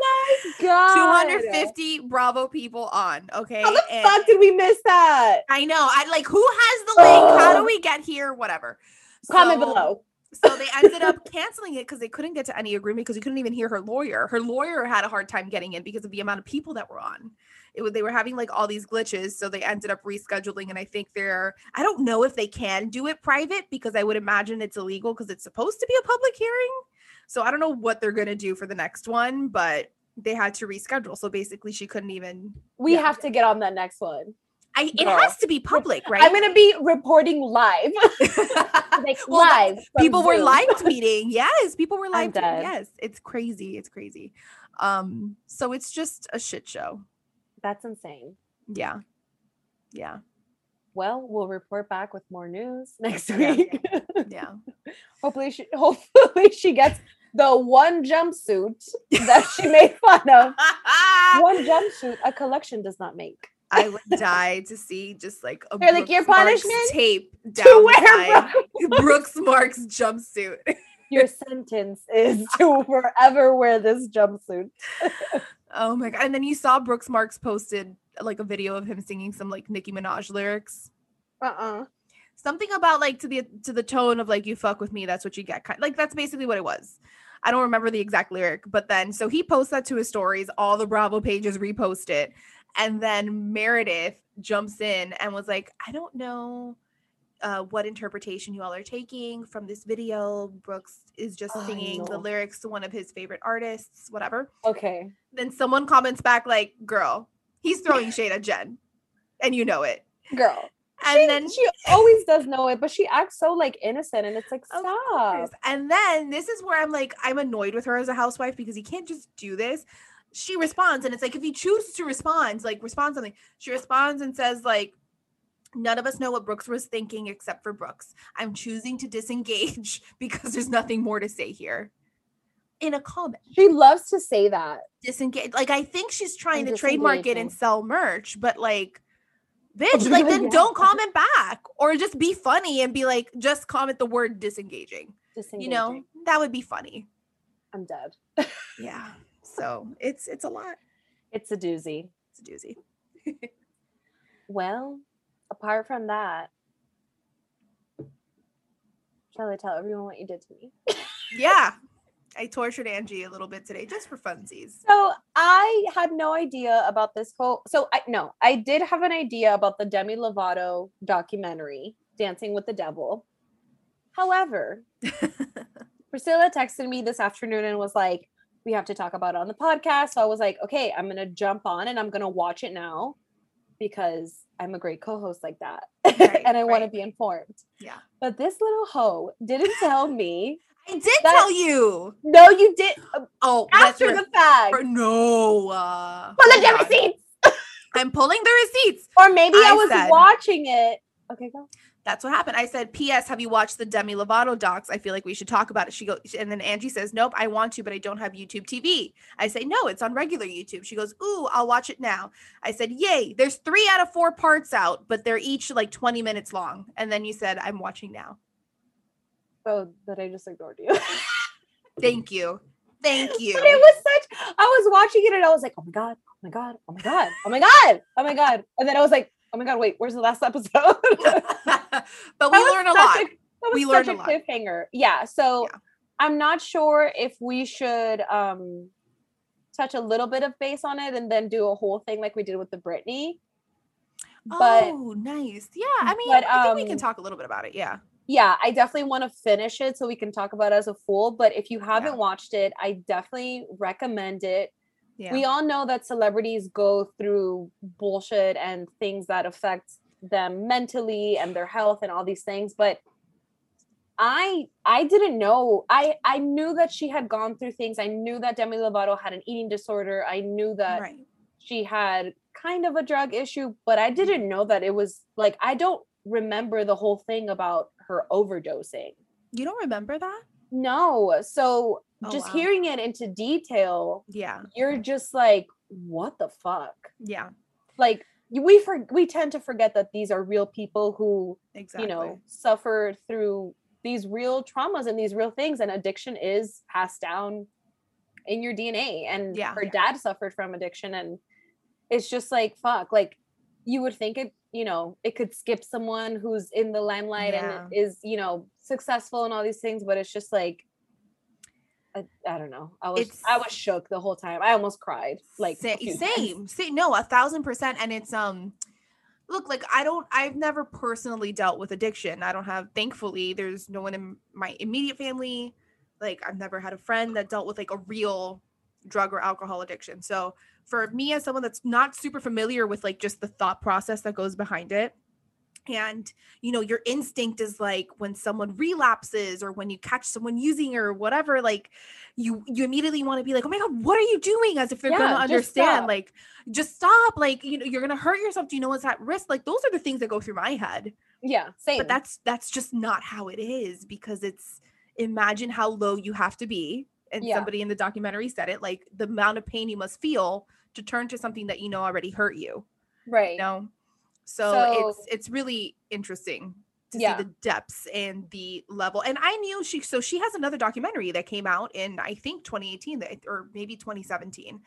Speaker 1: my god
Speaker 2: 250 bravo people on okay
Speaker 1: how the
Speaker 2: and
Speaker 1: fuck did we miss that
Speaker 2: i know i like who has the link how do we get here whatever
Speaker 1: comment below
Speaker 2: so they ended up canceling it because they couldn't get to any agreement because you couldn't even hear her lawyer. Her lawyer had a hard time getting in because of the amount of people that were on. It was they were having like all these glitches, so they ended up rescheduling. And I think they're I don't know if they can do it private because I would imagine it's illegal because it's supposed to be a public hearing. So I don't know what they're gonna do for the next one, but they had to reschedule. So basically, she couldn't even.
Speaker 1: we
Speaker 2: Yeah.
Speaker 1: have to get on that next one
Speaker 2: I it
Speaker 1: Girl.
Speaker 2: has to be public, right?
Speaker 1: i'm gonna be reporting live like
Speaker 2: Well,
Speaker 1: live from
Speaker 2: people were
Speaker 1: Zoom.
Speaker 2: live tweeting yes people were live tweeting yes it's crazy it's crazy um so it's just a shit show
Speaker 1: that's insane
Speaker 2: yeah yeah
Speaker 1: well we'll report back with more news next
Speaker 2: Yeah.
Speaker 1: week
Speaker 2: yeah
Speaker 1: hopefully she hopefully she gets the one jumpsuit that she made fun of. One jumpsuit a collection does not make.
Speaker 2: I would die to see just like a
Speaker 1: They're like, "Your
Speaker 2: Brooks Marks
Speaker 1: punishment?
Speaker 2: tape
Speaker 1: to
Speaker 2: down the
Speaker 1: wear
Speaker 2: side. brooks marks jumpsuit.
Speaker 1: Your sentence is to forever wear this jumpsuit.
Speaker 2: Oh my god and then you saw brooks marks posted like a video of him singing some like nicki minaj lyrics.
Speaker 1: Uh-uh.
Speaker 2: Something about like to the to the tone of like you fuck with me that's what you get kind like that's basically what it was i don't remember the exact lyric but then so he posts that to his stories all the bravo pages repost it and then meredith jumps in and was like i don't know uh, what interpretation you all are taking from this video. Brooks is just
Speaker 1: Oh,
Speaker 2: singing the lyrics to one of his favorite artists whatever.
Speaker 1: Okay.
Speaker 2: Then someone comments back like girl he's throwing shade at jen and you know it.
Speaker 1: Girl
Speaker 2: and
Speaker 1: she,
Speaker 2: then
Speaker 1: she always does know it but she acts so like innocent and it's like stop.
Speaker 2: And then this is where I'm like, I'm annoyed with her as a housewife because you can't just do this. She responds, and it's like, if you choose to respond, like respond something, she responds and says, like, none of us know what Brooks was thinking except for Brooks. I'm choosing to disengage because there's nothing more to say here. In a comment,
Speaker 1: she loves to say that
Speaker 2: disengage. Like, I think she's trying
Speaker 1: I'm
Speaker 2: to trademark it and sell merch, but like, bitch,
Speaker 1: Oh,
Speaker 2: like, then
Speaker 1: yeah.
Speaker 2: don't comment back or just be funny and be like, just comment the word disengaging you know? That would be funny.
Speaker 1: I'm dead.
Speaker 2: Yeah. So it's it's a lot.
Speaker 1: It's a doozy.
Speaker 2: It's a doozy.
Speaker 1: Well apart from that shall i tell everyone what you did to me?
Speaker 2: Yeah i tortured angie a little bit today just for funsies
Speaker 1: So I had no idea about this whole. So I no, I did have an idea about the Demi Lovato documentary, Dancing with the Devil. However, Priscilla texted me this afternoon and was like, "We have to talk about it on the podcast." So I was like, "Okay, I'm gonna jump on and I'm gonna watch it now because I'm a great co-host like that,
Speaker 2: Right,
Speaker 1: and I want to be informed."
Speaker 2: yeah
Speaker 1: But this little hoe didn't tell me.
Speaker 2: I did
Speaker 1: That-
Speaker 2: tell you.
Speaker 1: No, you did uh,
Speaker 2: oh
Speaker 1: after the fact.
Speaker 2: No uh
Speaker 1: Pull the
Speaker 2: hold on.
Speaker 1: receipts.
Speaker 2: i'm pulling the receipts.
Speaker 1: Or maybe I,
Speaker 2: I
Speaker 1: was
Speaker 2: said-
Speaker 1: watching it. Okay, go.
Speaker 2: that's what happened. I said ps have you watched the demi lovato docs? I feel like we should talk about it. She goes and then angie says nope i want to but i don't have youtube tv i say no it's on regular youtube. She goes ooh i'll watch it now. I said yay there's three out of four parts out but they're each like 20 minutes long. And then you said i'm watching now
Speaker 1: Oh, that I just ignored you.
Speaker 2: thank you thank you
Speaker 1: But it was such. I was watching it and I was like, oh my god, oh my god, oh my god, oh my god, oh my god, and then I was like, oh my god, wait, where's the last episode?
Speaker 2: but we
Speaker 1: That was
Speaker 2: learn a lot
Speaker 1: was
Speaker 2: We
Speaker 1: such
Speaker 2: learned
Speaker 1: a
Speaker 2: a lot.
Speaker 1: cliffhanger. Yeah. So
Speaker 2: Yeah.
Speaker 1: I'm not sure if we should um touch a little bit of base on it and then do a whole thing like we did with the Britney. But
Speaker 2: oh nice yeah i mean
Speaker 1: but,
Speaker 2: i think we can
Speaker 1: um,
Speaker 2: talk a little bit about it yeah
Speaker 1: yeah, I definitely want to finish it so we can talk about it as a full. But if you haven't
Speaker 2: Yeah.
Speaker 1: watched it, I definitely recommend it.
Speaker 2: yeah
Speaker 1: we all know that celebrities go through bullshit and things that affect them mentally and their health and all these things but i i didn't know i i knew that she had gone through things i knew that demi lovato had an eating disorder i knew that
Speaker 2: right
Speaker 1: she had kind of a drug issue but i didn't know that it was like i don't remember the whole thing about her overdosing.
Speaker 2: You don't remember that?
Speaker 1: No. So
Speaker 2: Oh,
Speaker 1: just
Speaker 2: wow.
Speaker 1: hearing it into detail,
Speaker 2: Yeah.
Speaker 1: you're just like, what the fuck?
Speaker 2: Yeah.
Speaker 1: Like we for we tend to forget that these are real people who,
Speaker 2: Exactly.
Speaker 1: you know, suffer through these real traumas and these real things and addiction is passed down in your DNA and
Speaker 2: Yeah.
Speaker 1: her dad suffered from addiction and it's just like fuck like you would think it you know it could skip someone who's in the limelight
Speaker 2: Yeah.
Speaker 1: and is you know successful and all these things but it's just like I, I don't know I was
Speaker 2: It's-
Speaker 1: I was shook the whole time I almost cried like
Speaker 2: Sa-
Speaker 1: a few times.
Speaker 2: same, same. No, a thousand percent. And it's um, look, like I don't, I've never personally dealt with addiction. I don't have, thankfully, there's no one in my immediate family. Like I've never had a friend that dealt with like a real drug or alcohol addiction. So for me, as someone that's not super familiar with like just the thought process that goes behind it. And you know, your instinct is like when someone relapses or when you catch someone using or whatever, like you you immediately want to be like, oh my god, what are you doing? As if you're
Speaker 1: Yeah,
Speaker 2: gonna understand,
Speaker 1: stop.
Speaker 2: like just stop, like you know, you're gonna hurt yourself. Do you know what's at risk? Like those are the things that go through my head.
Speaker 1: yeah same
Speaker 2: But that's that's just not how it is because it's imagine how low you have to be. And
Speaker 1: Yeah.
Speaker 2: somebody in the documentary said it, like the amount of pain you must feel to turn to something that you know already hurt you.
Speaker 1: right
Speaker 2: You know? So,
Speaker 1: So-
Speaker 2: it's it's really interesting to
Speaker 1: Yeah.
Speaker 2: see the depths and the level. And I knew she so she has another documentary that came out in I think 2018 that- or maybe 2017.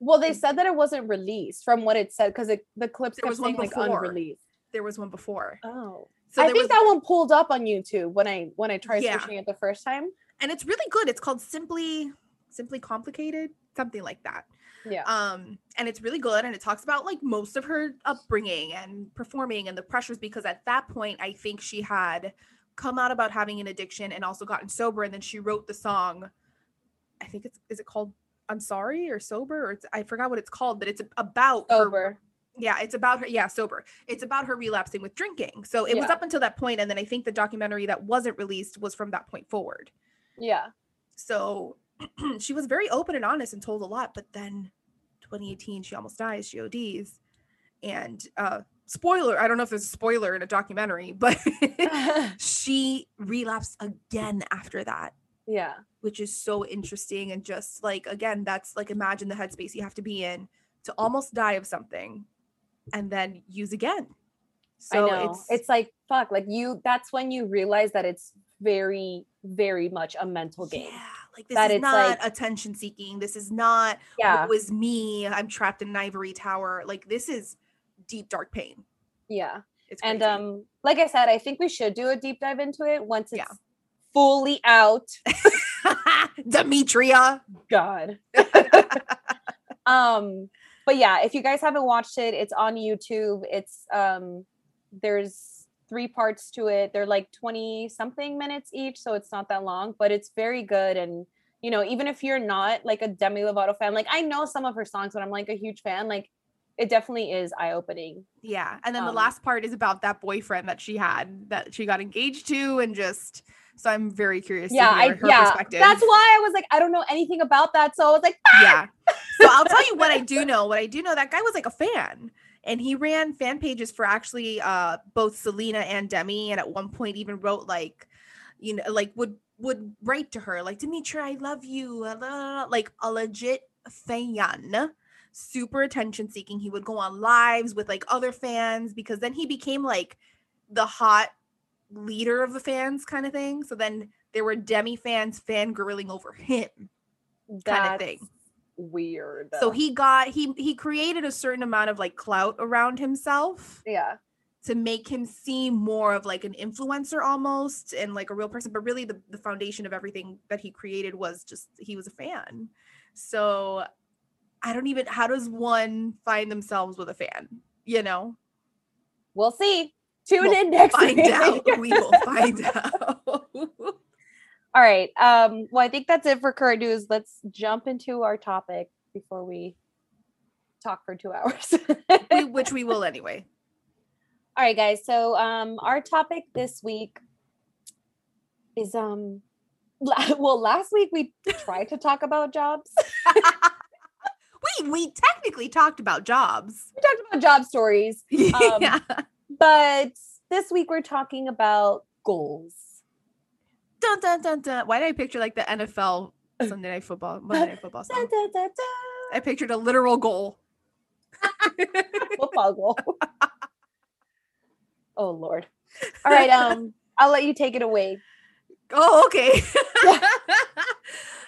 Speaker 1: well they
Speaker 2: and-
Speaker 1: said that it wasn't released from what it said because the clips
Speaker 2: There was one
Speaker 1: saying like
Speaker 2: before.
Speaker 1: unreleased
Speaker 2: There was one before.
Speaker 1: oh
Speaker 2: So
Speaker 1: I think
Speaker 2: was,
Speaker 1: that one pulled up on YouTube when I when I tried
Speaker 2: Yeah.
Speaker 1: searching it the first time
Speaker 2: and it's really good. It's called Simply Simply Complicated, something like that.
Speaker 1: yeah.
Speaker 2: Um and it's really good and it talks about like most of her upbringing and performing and the pressures because at that point i think she had come out about having an addiction and also gotten sober and then she wrote the song i think it's is it called i'm sorry or sober? Or it's i forgot what it's called but it's about her- yeah it's about her yeah sober. It's about her relapsing with drinking. So it was up until that point and then i think the documentary that wasn't released was from that point forward
Speaker 1: yeah
Speaker 2: so she was very open and honest and told a lot, but then 2018 she almost dies, she ODs. And uh spoiler, I don't know if there's a spoiler in a documentary, but she relapsed again after that,
Speaker 1: yeah
Speaker 2: which is so interesting and just like again, that's like imagine the headspace you have to be in to almost die of something and then use again. So
Speaker 1: I know.
Speaker 2: it's
Speaker 1: It's, like fuck. Like you. That's when you realize that it's very, very much a mental game.
Speaker 2: yeah, like this
Speaker 1: That
Speaker 2: is not
Speaker 1: like-
Speaker 2: attention seeking. This is not
Speaker 1: Yeah.
Speaker 2: it was me i'm trapped in an ivory tower like this is deep dark pain
Speaker 1: Yeah.
Speaker 2: it's
Speaker 1: And um, like I said, I think we should do a deep dive into it once it's
Speaker 2: Yeah.
Speaker 1: fully out.
Speaker 2: demetria
Speaker 1: God. um, but yeah, if you guys haven't watched it, it's on YouTube. It's um, there's three parts to it. They're like 20 something minutes each, so it's not that long, but it's very good. And you know, even if you're not like a Demi Lovato fan, like I know some of her songs, but I'm like a huge fan. Like it definitely is eye opening.
Speaker 2: yeah and then the
Speaker 1: Um,
Speaker 2: last part is about that boyfriend that she had that she got engaged to and just so i'm very curious
Speaker 1: Yeah,
Speaker 2: to hear
Speaker 1: I
Speaker 2: her
Speaker 1: yeah.
Speaker 2: perspective
Speaker 1: That's why I was like, I don't know anything about that. So I was like,
Speaker 2: yeah so i'll tell you what i do know what i do know that guy was like a fan and he ran fan pages for actually uh both selena and demi and at one point even wrote like you know like would would write to her like demetria i love you uh, la, la, la," like a legit fan. Super attention seeking. He would go on lives with like other fans because then he became like the hot leader of the fans kind of thing. So then there were demi fans fangirling over him kind of thing.
Speaker 1: that's weird.
Speaker 2: so he got he he created a certain amount of like clout around himself
Speaker 1: yeah.
Speaker 2: to make him seem more of like an influencer almost and like a real person but really the, the foundation of everything that he created was just he was a fan so i don't even how does one find themselves with a fan you know
Speaker 1: We'll see. Tune
Speaker 2: We'll
Speaker 1: in next
Speaker 2: find
Speaker 1: week.
Speaker 2: out we will find out
Speaker 1: All right. Um, well, I think that's it for current news. Let's jump into our topic before we talk for two hours.
Speaker 2: We- which we will anyway
Speaker 1: All right, guys. So um our topic this week is um well, last week we tried to talk about jobs.
Speaker 2: we we technically talked about jobs
Speaker 1: We talked about job stories. Um,
Speaker 2: yeah
Speaker 1: but this week we're talking about goals.
Speaker 2: Dun dun dun dun. Why did I picture like the NFL Sunday night football, Monday night football song?
Speaker 1: da, da.
Speaker 2: I pictured a literal goal.
Speaker 1: Football goal. oh Lord. All right, um, I'll let you take it away.
Speaker 2: Oh, okay.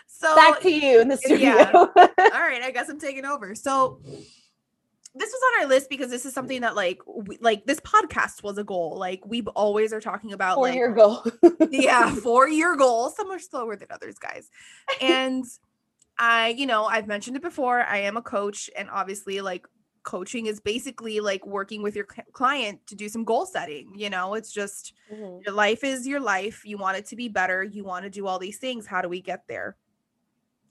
Speaker 2: so
Speaker 1: Back to you in the studio.
Speaker 2: yeah. all right, I guess I'm taking over. So this was on our list because this is something that like we, like this podcast was a goal. Like we always are talking about
Speaker 1: For
Speaker 2: like
Speaker 1: your goal.
Speaker 2: yeah, four year goals. Some are slower than others, guys. And I, you know, I've mentioned it before. I am a coach, and obviously, like, coaching is basically like working with your client to do some goal setting. You know, it's just
Speaker 1: Mhm.
Speaker 2: your life is your life. You want it to be better. You want to do all these things. How do we get there?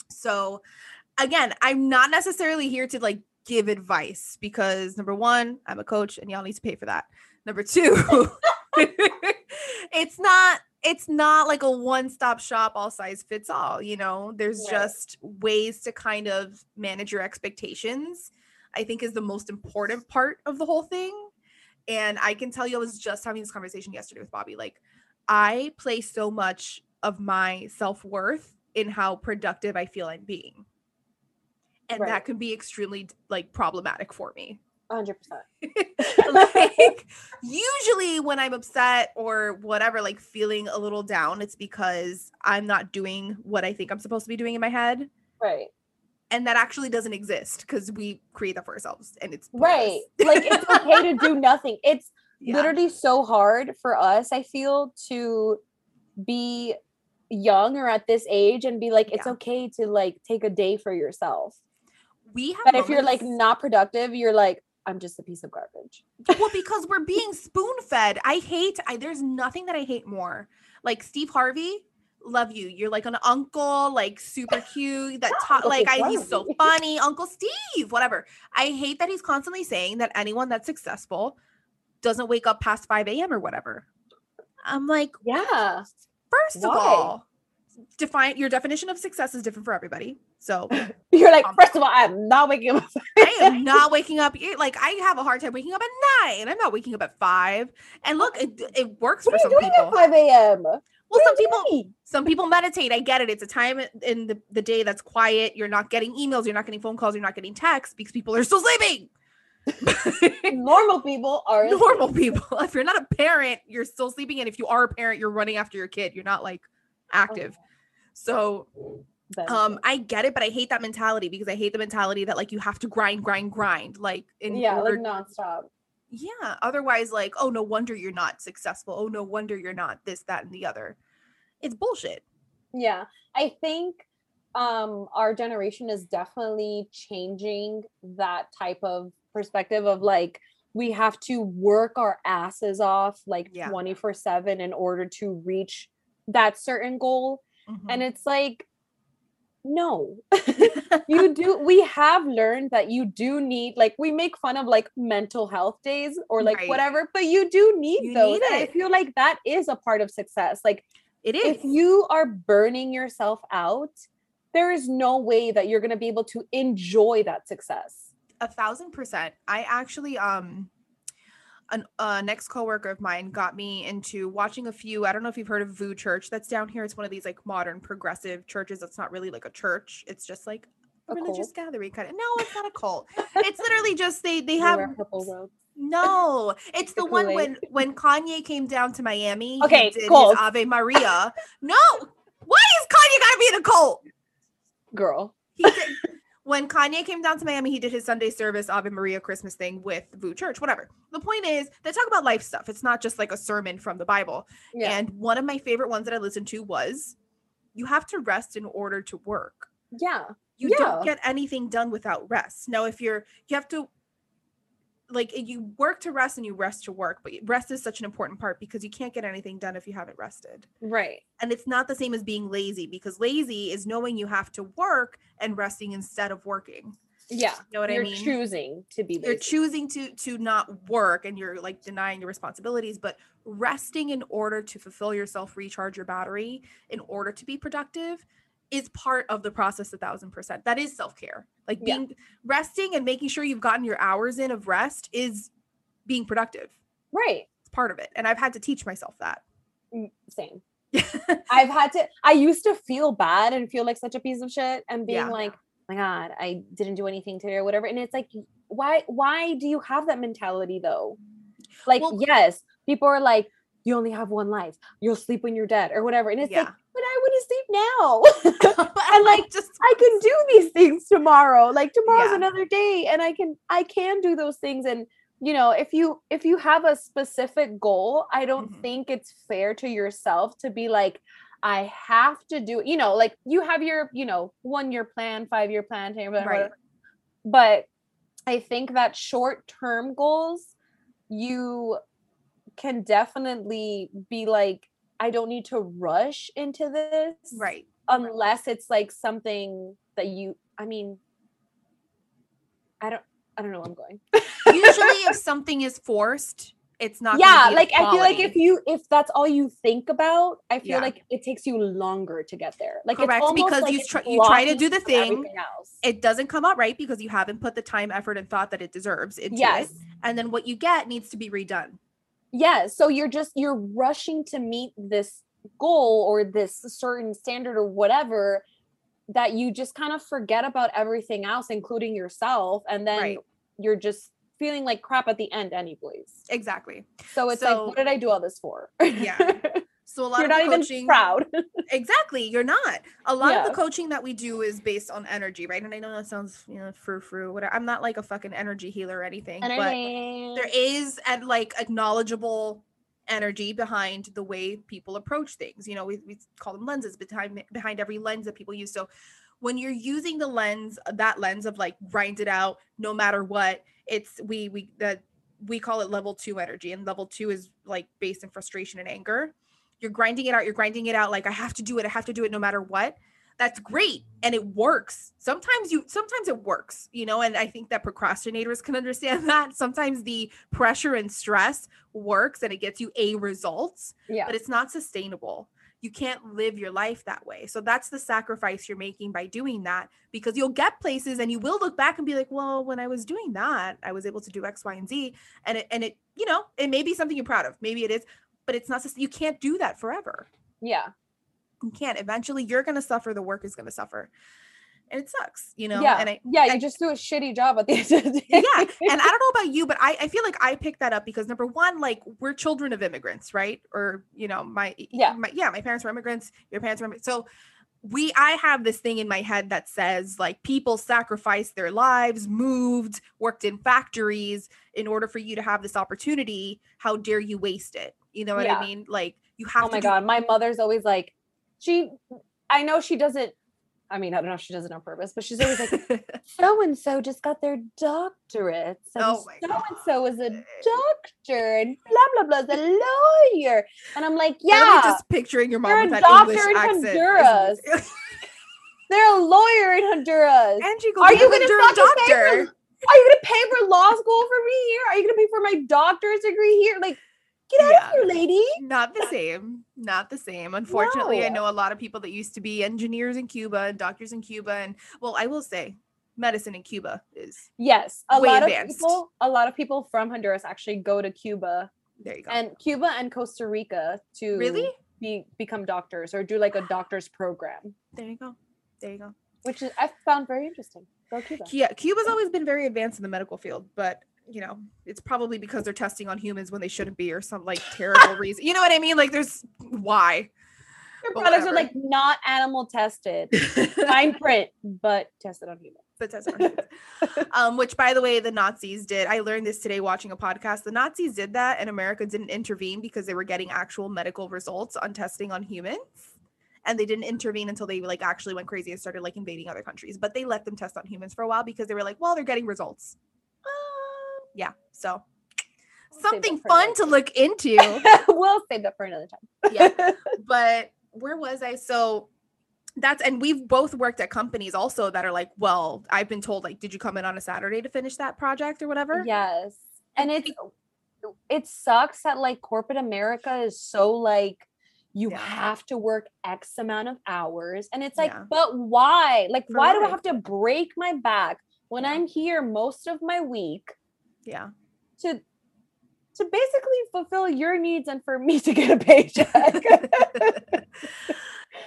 Speaker 2: So, again, I'm not necessarily here to like give advice because number one, I'm a coach and y'all need to pay for that. Number two, it's not it's not like a one-stop shop all size fits all you know there's
Speaker 1: Right.
Speaker 2: just ways to kind of manage your expectations i think is the most important part of the whole thing and i can tell you i was just having this conversation yesterday with bobby like i place so much of my self-worth in how productive i feel i'm being and
Speaker 1: Right.
Speaker 2: that can be extremely like problematic for me
Speaker 1: 100%.
Speaker 2: like usually when i'm upset or whatever like feeling a little down it's because i'm not doing what i think i'm supposed to be doing in my head
Speaker 1: Right.
Speaker 2: and that actually doesn't exist because we create that for ourselves and it's
Speaker 1: Right. Like it's okay to do nothing. It's
Speaker 2: Yeah.
Speaker 1: literally so hard for us, I feel, to be young or at this age and be like, it's
Speaker 2: Yeah.
Speaker 1: okay to like take a day for yourself.
Speaker 2: We have
Speaker 1: But if you're like not productive, you're like, I'm just a piece of garbage.
Speaker 2: well because we're being spoon fed i hate I, there's nothing that i hate more. Like steve harvey love you. You're like an uncle like super cute that ta-
Speaker 1: Uncle
Speaker 2: like I, he's so funny. Uncle steve whatever. I hate that he's constantly saying that anyone that's successful doesn't wake up past 5 a.m or whatever. I'm like
Speaker 1: Yeah.
Speaker 2: first of all define your definition of success is different for everybody so
Speaker 1: You're like,
Speaker 2: Um,
Speaker 1: first of all, I'm not waking up.
Speaker 2: I am not waking up. Like I have a hard time waking up at nine. I'm not waking up at five. And look, it, it works
Speaker 1: What
Speaker 2: for
Speaker 1: are
Speaker 2: some
Speaker 1: you doing
Speaker 2: people.
Speaker 1: at 5 a.m.?
Speaker 2: Well,
Speaker 1: What
Speaker 2: some people
Speaker 1: doing?
Speaker 2: some people meditate. I get it. It's a time in the, the day that's quiet. You're not getting emails. You're not getting phone calls. You're not getting texts because people are still sleeping.
Speaker 1: normal people are
Speaker 2: Normal people. If you're not a parent, you're still sleeping. And if you are a parent, you're running after your kid. You're not like active. So um I get it, but I hate that mentality because I hate the mentality that like you have to grind, grind, grind. Like in
Speaker 1: yeah,
Speaker 2: order
Speaker 1: like nonstop.
Speaker 2: yeah otherwise like oh no wonder you're not successful oh no wonder you're not this that and the other it's bullshit
Speaker 1: Yeah, I think um our generation is definitely changing that type of perspective of like we have to work our asses off like
Speaker 2: Yeah.
Speaker 1: 24/7 in order to reach that certain goal
Speaker 2: Mm-hmm.
Speaker 1: and it's like no you do we have learned that you do need like we make fun of like mental health days or like
Speaker 2: Right.
Speaker 1: whatever but you do need
Speaker 2: You
Speaker 1: those
Speaker 2: need
Speaker 1: i feel like that is a part of success like
Speaker 2: it is
Speaker 1: if you are burning yourself out, there is no way that you're going to be able to enjoy that success.
Speaker 2: a thousand percent i actually um an uh, next coworker of mine got me into watching a few i don't know if you've heard of VOUS church that's down here it's one of these like modern progressive churches that's not really like a church it's just like a
Speaker 1: A
Speaker 2: religious
Speaker 1: cult?
Speaker 2: gathering kind of no it's not a cult it's literally just they they have
Speaker 1: wear purple robes.
Speaker 2: No, it's the
Speaker 1: The
Speaker 2: one when when Kanye came down to Miami.
Speaker 1: Okay,
Speaker 2: he did
Speaker 1: cult.
Speaker 2: Ave Maria. no, why is Kanye gotta be in a cult?
Speaker 1: Girl.
Speaker 2: He did, when Kanye came down to Miami, he did his Sunday service Ave Maria Christmas thing with VOUS Church. Whatever. The point is, they talk about life stuff. It's not just like a sermon from the Bible.
Speaker 1: Yeah.
Speaker 2: And one of my favorite ones that I listened to was, "You have to rest in order to work."
Speaker 1: yeah.
Speaker 2: you
Speaker 1: Yeah.
Speaker 2: don't get anything done without rest. Now, if you're, you have to, like, eh, you work to rest and you rest to work, but rest is such an important part because you can't get anything done if you haven't rested.
Speaker 1: Right.
Speaker 2: And it's not the same as being lazy because lazy is knowing you have to work and resting instead of working.
Speaker 1: Yeah.
Speaker 2: You know what
Speaker 1: you're
Speaker 2: I mean?
Speaker 1: choosing to be
Speaker 2: You're choosing to to not work and you're like denying your responsibilities, but resting in order to fulfill yourself, recharge your battery, in order to be productive is part of the process a thousand percent. That is self-care. Like
Speaker 1: Yeah.
Speaker 2: being resting and making sure you've gotten your hours in of rest is being productive.
Speaker 1: right.
Speaker 2: It's part of it. And I've had to teach myself that.
Speaker 1: Mm, Same. I've had to. I used to feel bad and feel like such a piece of shit, and being
Speaker 2: Yeah.
Speaker 1: like, "My God, I didn't do anything today or whatever." And it's like, why? Why do you have that mentality though? Like,
Speaker 2: Well-
Speaker 1: yes, people are like, "You only have one life. You'll sleep when you're dead," or whatever. And it's like, but I want to sleep now.
Speaker 2: and
Speaker 1: like,
Speaker 2: just
Speaker 1: I can do these things tomorrow. Like tomorrow's
Speaker 2: Yeah.
Speaker 1: another day and I can I can do those things and you know, if you if you have a specific goal, I don't
Speaker 2: Mhm.
Speaker 1: think it's fair to yourself to be like I have to do, you know, like you have your, you know, one year plan, five year plan, 10 year plan,
Speaker 2: Right.
Speaker 1: whatever. But I think that short term goals, you can definitely be like, I don't need to rush into this
Speaker 2: right.
Speaker 1: unless it's like something that you i mean i don't i don't know where i'm going
Speaker 2: Usually if something is forced, it's not
Speaker 1: yeah like i feel like if you if that's all you think about i feel
Speaker 2: Yeah.
Speaker 1: like it takes you longer to get there like
Speaker 2: Correct,
Speaker 1: it's
Speaker 2: because
Speaker 1: like
Speaker 2: you you try to do the thing, it doesn't come out right because you haven't put the time, effort, and thought that it deserves into
Speaker 1: yes
Speaker 2: it. And then what you get needs to be redone.
Speaker 1: Yes so you're just you're rushing to meet this goal or this certain standard or whatever that you just kind of forget about everything else including yourself and then
Speaker 2: Right.
Speaker 1: you're just feeling like crap at the end anyways
Speaker 2: Exactly.
Speaker 1: So it's
Speaker 2: So-
Speaker 1: like, what did I do all this for?
Speaker 2: Yeah. So a lot
Speaker 1: You're
Speaker 2: of
Speaker 1: not
Speaker 2: the
Speaker 1: even
Speaker 2: coaching
Speaker 1: proud.
Speaker 2: Exactly. You're not. A lot of the coaching that we do is based on energy, right? And I know that sounds, you know, frou frou, whatever. I'm not like a fucking energy healer or anything, but there is a like acknowledgeable energy behind the way people approach things. You know, we, we call them lenses behind behind every lens that people use. So when you're using the lens, that lens of like grind it out no matter what, it's we we that we call it level two energy. And level two is like based in frustration and anger. You're grinding it out, you're grinding it out like I have to do it, I have to do it no matter what. That's great and it works. Sometimes you sometimes it works, you know, and I think that procrastinators can understand that. Sometimes the pressure and stress works and it gets you a results,
Speaker 1: yeah.
Speaker 2: but it's not sustainable. You can't live your life that way. So that's the sacrifice you're making by doing that because you'll get places and you will look back and be like, "Well, when I was doing that, I was able to do X, Y, and Z." And it and it, you know, it may be something you're proud of. Maybe it is, but it's not you can't do that forever.
Speaker 1: yeah.
Speaker 2: You can't. Eventually you're going to suffer, the work is going to suffer. And it sucks, you know?
Speaker 1: yeah.
Speaker 2: And I
Speaker 1: yeah. You
Speaker 2: I-
Speaker 1: just do a shitty job at the end of the day.
Speaker 2: yeah and i don't know about you but I, I feel like i picked that up because number one like we're children of immigrants right or you know my
Speaker 1: Yeah.
Speaker 2: my, yeah my parents were immigrants your parents were immigrants. so we i have this thing in my head that says like people sacrificed their lives moved worked in factories in order for you to have this opportunity how dare you waste it you know what
Speaker 1: Yeah.
Speaker 2: i mean like you have
Speaker 1: Oh
Speaker 2: to
Speaker 1: my
Speaker 2: do-
Speaker 1: God. My mother's always like, she, I know she doesn't, I mean, I don't know if she does it on purpose, but she's always like, so and so just got their doctorates. And
Speaker 2: Oh
Speaker 1: so and so is a doctor and blah, blah, blah, is a lawyer. And I'm like, yeah,
Speaker 2: just picturing your mom
Speaker 1: You're
Speaker 2: with
Speaker 1: a
Speaker 2: that
Speaker 1: doctor
Speaker 2: English
Speaker 1: in
Speaker 2: accent.
Speaker 1: Honduras. they're a lawyer in Honduras.
Speaker 2: Angie, go
Speaker 1: Are you gonna
Speaker 2: Honduran
Speaker 1: fucking pay for- Are you gonna pay for law school for me here? Are you gonna pay for my doctor's degree here? Like, get out
Speaker 2: Yeah.
Speaker 1: of here, lady.
Speaker 2: Not the same. Not the same. Unfortunately, I know a lot of people that used to be engineers in Cuba and doctors in Cuba. And well, I will say medicine in Cuba is
Speaker 1: Yes, a
Speaker 2: Way
Speaker 1: lot
Speaker 2: advanced.
Speaker 1: of people, a lot of people from Honduras actually go to Cuba
Speaker 2: there you go.
Speaker 1: and Cuba and Costa Rica to
Speaker 2: Really?
Speaker 1: be become doctors or do like a doctor's program,
Speaker 2: there you go. There you go.
Speaker 1: which is I found very interesting. Go Cuba.
Speaker 2: Yeah, Cuba's always been very advanced in the medical field, but you know, it's probably because they're testing on humans when they shouldn't be or some like terrible reason. You know what I mean? Like there's why.
Speaker 1: Your
Speaker 2: but
Speaker 1: products are like not animal tested, fine print, but tested on humans.
Speaker 2: but that's on humans. um, which by the way, the Nazis did. I learned this today watching a podcast. The Nazis did that, and America didn't intervene because they were getting actual medical results on testing on humans. And they didn't intervene until they like actually went crazy and started like invading other countries. But they let them test on humans for a while because they were like, well, they're getting results. Yeah. So
Speaker 1: We'll
Speaker 2: something fun to look into.
Speaker 1: we'll save that for another time.
Speaker 2: Yeah. but where was I? So that's and we've both worked at companies also that are like, well, I've been told like, did you come in on a Saturday to finish that project or whatever?
Speaker 1: Yes. And it's it sucks that like corporate America is so like you
Speaker 2: Yeah.
Speaker 1: have to work X amount of hours. And it's like,
Speaker 2: Yeah.
Speaker 1: but why? Like,
Speaker 2: For
Speaker 1: why do I have to break my back when
Speaker 2: Yeah.
Speaker 1: I'm here most of my week
Speaker 2: Yeah.
Speaker 1: to to basically fulfill your needs and for me to get a paycheck.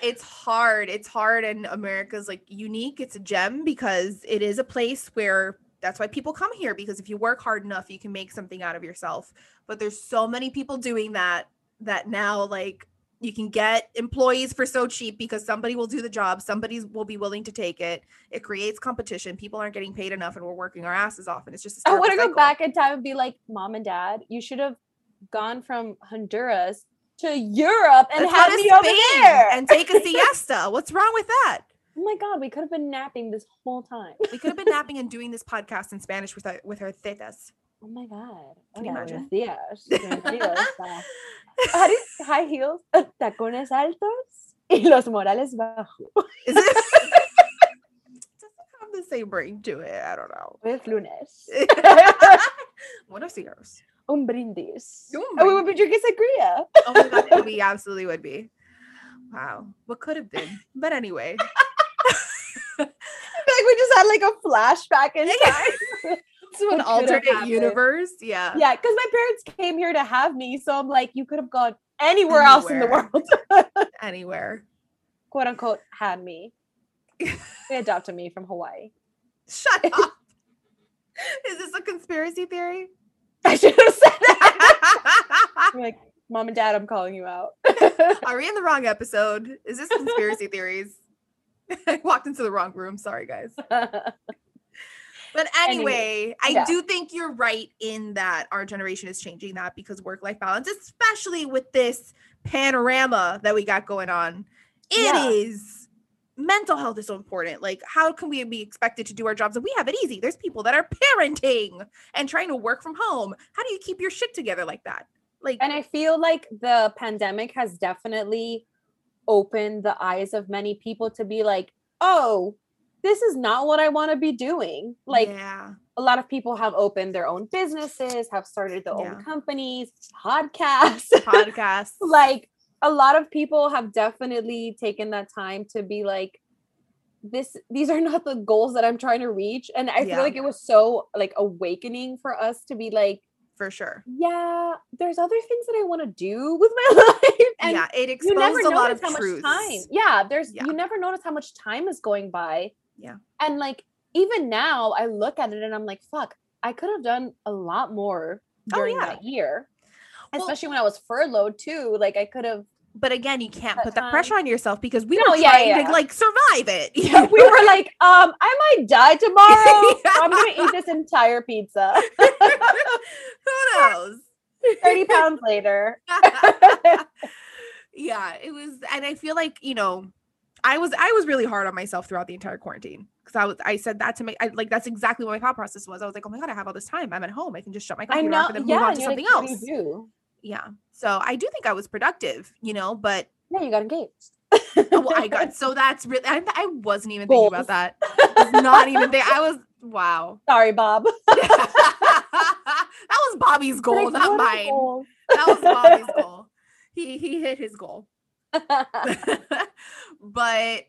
Speaker 2: it's hard. It's hard and America's like unique. It's a gem because it is a place where that's why people come here because if you work hard enough, you can make something out of yourself. But there's so many people doing that that now like you can get employees for so cheap because somebody will do the job somebody will be willing to take it. It creates competition. People aren't getting paid enough and we're working our asses off and it's just
Speaker 1: I want to go back in time and be like mom and dad you should have gone from Honduras to Europe and
Speaker 2: Let's
Speaker 1: had me over there.
Speaker 2: and take a siesta. What's wrong with that?
Speaker 1: Oh my god we could have been napping this whole time.
Speaker 2: We could have been napping and doing this podcast in Spanish with our with our tetas
Speaker 1: oh my god. Hola,
Speaker 2: imagine?
Speaker 1: buenos días. Bienvenidos a- you- high heels tacones altos y los morales bajos.
Speaker 2: Is it? Doesn't have the same ring to it I don't know.
Speaker 1: Es lunes
Speaker 2: Buenos dias.
Speaker 1: un brindis.
Speaker 2: Un
Speaker 1: and we would be drinking sangria.
Speaker 2: Oh my god, we absolutely would be. Wow, what could have been? But anyway,
Speaker 1: like we just had like a flashback in time
Speaker 2: to an
Speaker 1: What could have
Speaker 2: alternate universe. Yeah.
Speaker 1: Yeah, because my parents came here to have me, so I'm like, you could have gone anywhere, else in the world,
Speaker 2: Anywhere.
Speaker 1: quote unquote, had me. they adopted me from Hawaii.
Speaker 2: Shut up. Is this a conspiracy theory?
Speaker 1: I should have said that. I'm like, mom and dad, I'm calling you out.
Speaker 2: Are we in the wrong episode? Is this conspiracy theories? I walked into the wrong room. Sorry, guys. But
Speaker 1: Anyway,
Speaker 2: anyway, I
Speaker 1: yeah.
Speaker 2: do think you're right in that our generation is changing that because work life balance, especially with this panorama that we got going on, it is
Speaker 1: Yeah.
Speaker 2: mental health is so important. Like, how can we be expected to do our jobs and we have it easy? There's people that are parenting and trying to work from home. How do you keep your shit together like that? Like,
Speaker 1: and I feel like the pandemic has definitely opened the eyes of many people to be like, oh, this is not what I want to be doing. Like,
Speaker 2: yeah,
Speaker 1: a lot of people have opened their own businesses, have started their
Speaker 2: Yeah.
Speaker 1: own companies, podcasts.
Speaker 2: podcasts.
Speaker 1: like a lot of people have definitely taken that time to be like this these are not the goals that I'm trying to reach and I
Speaker 2: Yeah.
Speaker 1: feel like it was so like awakening for us to be like
Speaker 2: for sure.
Speaker 1: yeah there's other things that I want to do with my life and
Speaker 2: yeah, it
Speaker 1: you never
Speaker 2: exposed a lot of
Speaker 1: how
Speaker 2: truths.
Speaker 1: much time yeah there's
Speaker 2: Yeah.
Speaker 1: you never notice how much time is going by
Speaker 2: Yeah.
Speaker 1: and like even now I look at it and I'm like fuck I could have done a lot more
Speaker 2: Oh,
Speaker 1: during
Speaker 2: yeah.
Speaker 1: that year
Speaker 2: Well-
Speaker 1: especially when I was furloughed too like I could have
Speaker 2: But again, you can't
Speaker 1: That
Speaker 2: put that pressure on yourself because we
Speaker 1: No,
Speaker 2: were
Speaker 1: yeah,
Speaker 2: trying
Speaker 1: yeah.
Speaker 2: to like survive it.
Speaker 1: Yeah, we were like, um, I might die tomorrow. I'm gonna eat this entire pizza.
Speaker 2: Who knows?
Speaker 1: 30 pounds later.
Speaker 2: yeah, it was, and I feel like you know, I was I was really hard on myself throughout the entire quarantine because I was I said that to make I, like that's exactly what my thought process was. I was like, oh my god, I have all this time. I'm at home. I can just shut my computer off and then
Speaker 1: Yeah,
Speaker 2: move on to something
Speaker 1: like,
Speaker 2: else.
Speaker 1: do?
Speaker 2: Yeah, so I do think I was productive, you know, but
Speaker 1: Yeah, you got engaged.
Speaker 2: oh, I got so that's really I, I wasn't even thinking about that. Not even think I was wow.
Speaker 1: Sorry, Bob.
Speaker 2: that was Bobby's goal,
Speaker 1: Like,
Speaker 2: not mine.
Speaker 1: goals?
Speaker 2: That was Bobby's goal. He he hit his goal. but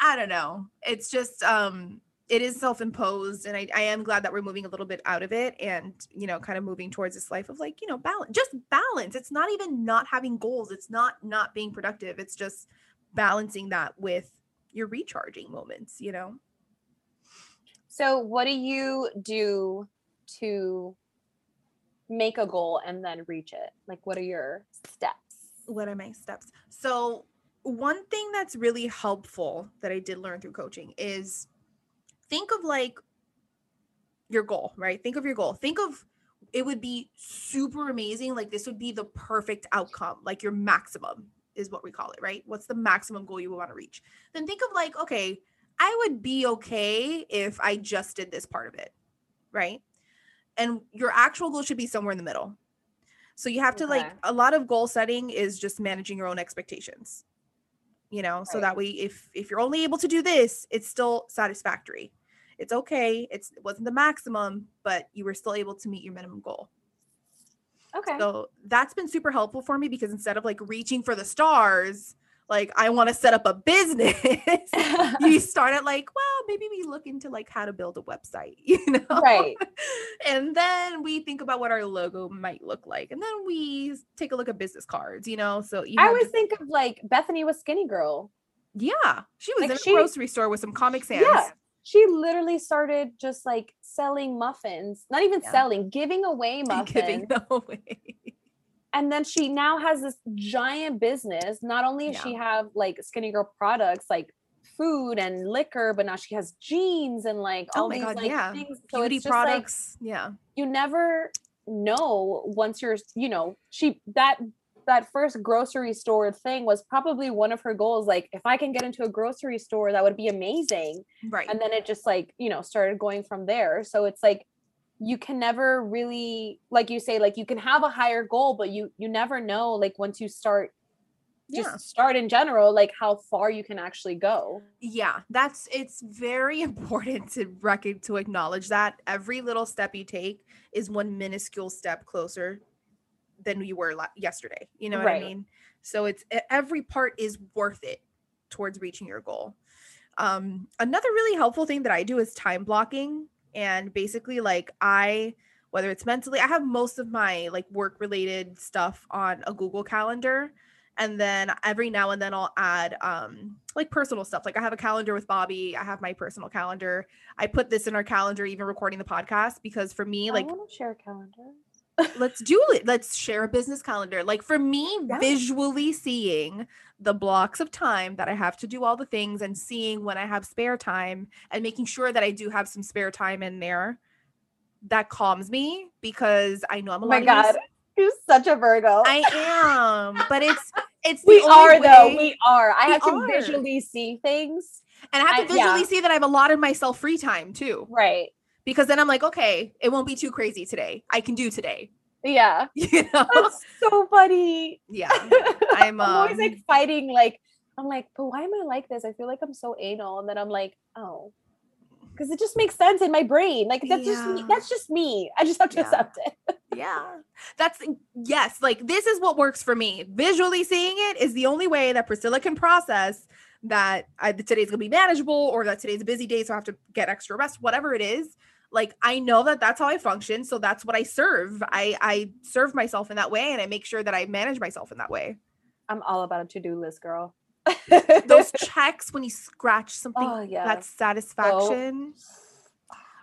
Speaker 2: I don't know. It's just um it is self-imposed and I, I am glad that we're moving a little bit out of it and you know kind of moving towards this life of like you know balance just balance it's not even not having goals it's not not being productive it's just balancing that with your recharging moments you know
Speaker 1: so, what do you do to make a goal and then reach it? Like, what are your steps?
Speaker 2: What are my steps? So one thing that's really helpful that i did learn through coaching is think of like your goal right? Think of your goal. Think of it would be super amazing like this would be the perfect outcome like your maximum is what we call it right? What's the maximum goal you would want to reach? Then think of like okay i would be okay if i just did this part of it right? And your actual goal should be somewhere in the middle so you have to like a lot of goal setting is just managing your own expectations. You know, so that way if if you're only able to do this, it's still satisfactory. It's okay. It's it wasn't the maximum, but you were still able to meet your minimum goal.
Speaker 1: Okay.
Speaker 2: So that's been super helpful for me because instead of like reaching for the stars, like I want to set up a business. you start at like, well, maybe we look into like how to build a website, you know?
Speaker 1: Right.
Speaker 2: and then we think about what our logo might look like. And then we take a look at business cards, you know? So you
Speaker 1: I always
Speaker 2: this-
Speaker 1: think of like Bethenny was Skinnygirl.
Speaker 2: yeah, she was
Speaker 1: like
Speaker 2: in
Speaker 1: she-
Speaker 2: a grocery store with some Comic Sans.
Speaker 1: Yeah. She literally started just like selling muffins, not even
Speaker 2: Yeah.
Speaker 1: selling, giving away muffins.
Speaker 2: Giving them away.
Speaker 1: And then she now has this giant business. Not only does she have like Skinnygirl products like food and liquor, but now she has jeans and like
Speaker 2: Oh
Speaker 1: all
Speaker 2: my
Speaker 1: these
Speaker 2: God,
Speaker 1: like
Speaker 2: yeah.
Speaker 1: things. So
Speaker 2: Beauty
Speaker 1: just like
Speaker 2: products. yeah.
Speaker 1: you never know once you're, you know, she that that first grocery store thing was probably one of her goals. Like, if I can get into a grocery store, that would be amazing
Speaker 2: Right.
Speaker 1: and then it just like you know started going from there so it's like you can never really like you say like you can have a higher goal but you you never know like once you start just
Speaker 2: Yeah.
Speaker 1: start in general like how far you can actually go
Speaker 2: yeah that's it's very important to reckon to acknowledge that every little step you take is one minuscule step closer than you were yesterday you know what
Speaker 1: Right.
Speaker 2: i mean so it's every part is worth it towards reaching your goal um another really helpful thing that i do is time blocking and basically like i whether it's mentally i have most of my like work related stuff on a google calendar and then every now and then I'll add um like personal stuff. Like I have a calendar with Bobby. I have my personal calendar. I put this in our calendar, even recording the podcast, because for me, like
Speaker 1: i want to share a calendar
Speaker 2: let's do it. Let's share a business calendar. Like for me,
Speaker 1: Yeah.
Speaker 2: visually seeing the blocks of time that I have to do all the things and seeing when I have spare time and making sure that I do have some spare time in there. That calms me because I know I'm oh a
Speaker 1: oh my
Speaker 2: lot
Speaker 1: god you're such a virgo
Speaker 2: I am, but it's it's
Speaker 1: we are though we are i
Speaker 2: We
Speaker 1: have to
Speaker 2: are.
Speaker 1: visually see things
Speaker 2: and I have to
Speaker 1: I- yeah.
Speaker 2: visually see that I've allotted myself free time too,
Speaker 1: right
Speaker 2: because then I'm like, okay, it won't be too crazy today. I can do today.
Speaker 1: yeah
Speaker 2: You know?
Speaker 1: that's so funny
Speaker 2: yeah, I'm.
Speaker 1: I'm always
Speaker 2: Um,
Speaker 1: like fighting, like, I'm like, but why am I like this? I feel like I'm so anal. And then I'm like, oh, because it just makes sense in my brain. Like that's just me. That's just me. I just have to
Speaker 2: Yeah.
Speaker 1: accept it.
Speaker 2: yeah, that's yes. Like this is what works for me. Visually seeing it is the only way that Priscilla can process that I, today's gonna be manageable, or that today's a busy day, so I have to get extra rest. Whatever it is, like I know that that's how I function, so that's what I serve. I I serve myself in that way, and I make sure that I manage myself in that way.
Speaker 1: I'm all about a to-do list, girl.
Speaker 2: Those checks when you scratch something,
Speaker 1: oh yeah.
Speaker 2: that's satisfaction.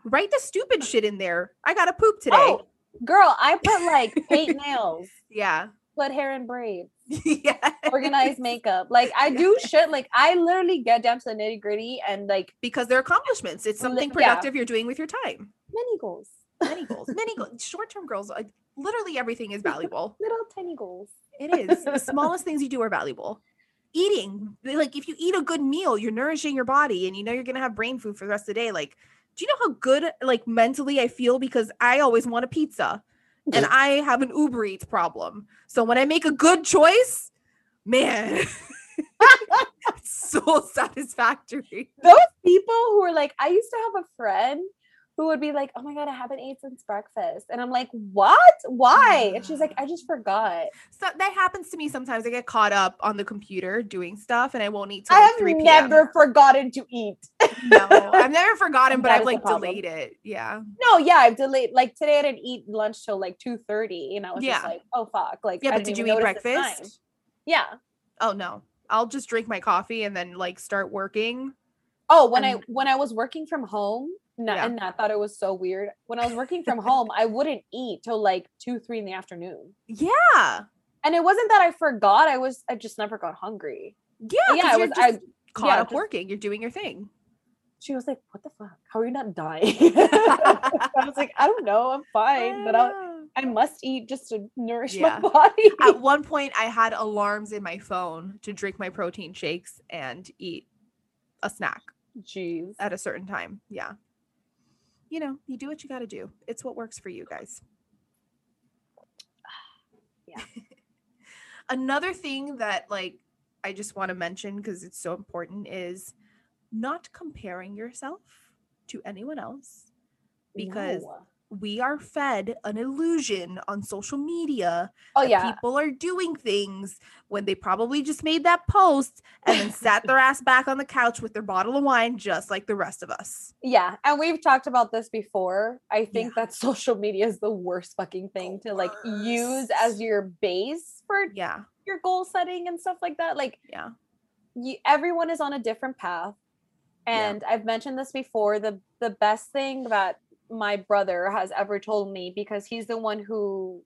Speaker 2: Write the stupid shit in there. I gotta poop oh, today.
Speaker 1: Oh, girl, I put like paint nails,
Speaker 2: Yeah.
Speaker 1: Put hair in braids,
Speaker 2: yeah.
Speaker 1: organize makeup. Like I do shit. Like I literally get down to the nitty gritty and like
Speaker 2: because they're accomplishments. It's something
Speaker 1: yeah.
Speaker 2: productive you're doing with your time.
Speaker 1: many goals,
Speaker 2: Many goals, many goals. Short term goals, like literally everything is valuable.
Speaker 1: little tiny goals.
Speaker 2: It is. The smallest things you do are valuable. Eating, like if you eat a good meal, you're nourishing your body and you know you're to have brain food for the rest of the day. Like, do you know how good, like mentally, I feel? Because I always want a pizza and I have an Uber Eats problem. So when I make a good choice, man, so satisfactory.
Speaker 1: those people who are like, I used to have a friend who would be like, "Oh my god, I haven't ate since breakfast," and I'm like, "What? Why?" And she's like, "I just forgot."
Speaker 2: So that happens to me sometimes. I get caught up on the computer doing stuff and I won't eat till
Speaker 1: I
Speaker 2: like
Speaker 1: have
Speaker 2: 3 p.m.
Speaker 1: never forgotten to eat.
Speaker 2: no, I've never forgotten, but I've like delayed it. Yeah.
Speaker 1: No, yeah, I've delayed. Like today, I didn't eat lunch till like two thirty, and I was just like, "Oh fuck!" Like,
Speaker 2: Yeah, but
Speaker 1: didn't
Speaker 2: you eat
Speaker 1: notice the time.
Speaker 2: breakfast?
Speaker 1: Yeah.
Speaker 2: Oh no. I'll just drink my coffee and then like start working.
Speaker 1: Oh, when I when I was working from home, na-
Speaker 2: Yeah.
Speaker 1: and Nat thought it was so weird. When I was working from home, I wouldn't eat till like two, three in the afternoon.
Speaker 2: Yeah.
Speaker 1: And it wasn't that I forgot; I was I just never got hungry.
Speaker 2: Yeah.
Speaker 1: But yeah, I was.
Speaker 2: just
Speaker 1: I
Speaker 2: caught
Speaker 1: yeah,
Speaker 2: up
Speaker 1: just-
Speaker 2: working. You're doing your thing.
Speaker 1: she was like, "What the fuck? How are you not dying?" I was like, "I don't know. I'm fine, but I
Speaker 2: Ah.
Speaker 1: I must eat just to nourish
Speaker 2: Yeah.
Speaker 1: my body."
Speaker 2: At one point, I had alarms in my phone to drink my protein shakes and eat a snack
Speaker 1: Jeez.
Speaker 2: at a certain time. Yeah. You know, you do what you got to do. It's what works for you guys.
Speaker 1: Yeah.
Speaker 2: Another thing that like I just want to mention because it's so important is not comparing yourself to anyone else because
Speaker 1: No.
Speaker 2: We are fed an illusion on social media
Speaker 1: Oh
Speaker 2: that
Speaker 1: yeah.
Speaker 2: people are doing things when they probably just made that post and then sat their ass back on the couch with their bottle of wine just like the rest of us.
Speaker 1: Yeah. And we've talked about this before. I think that social media is the worst fucking thing to like use as your base for
Speaker 2: Yeah.
Speaker 1: your goal setting and stuff like that. Like
Speaker 2: Yeah.
Speaker 1: you, everyone is on a different path.
Speaker 2: Yeah.
Speaker 1: And I've mentioned this before. The the best thing that my brother has ever told me because he's the one who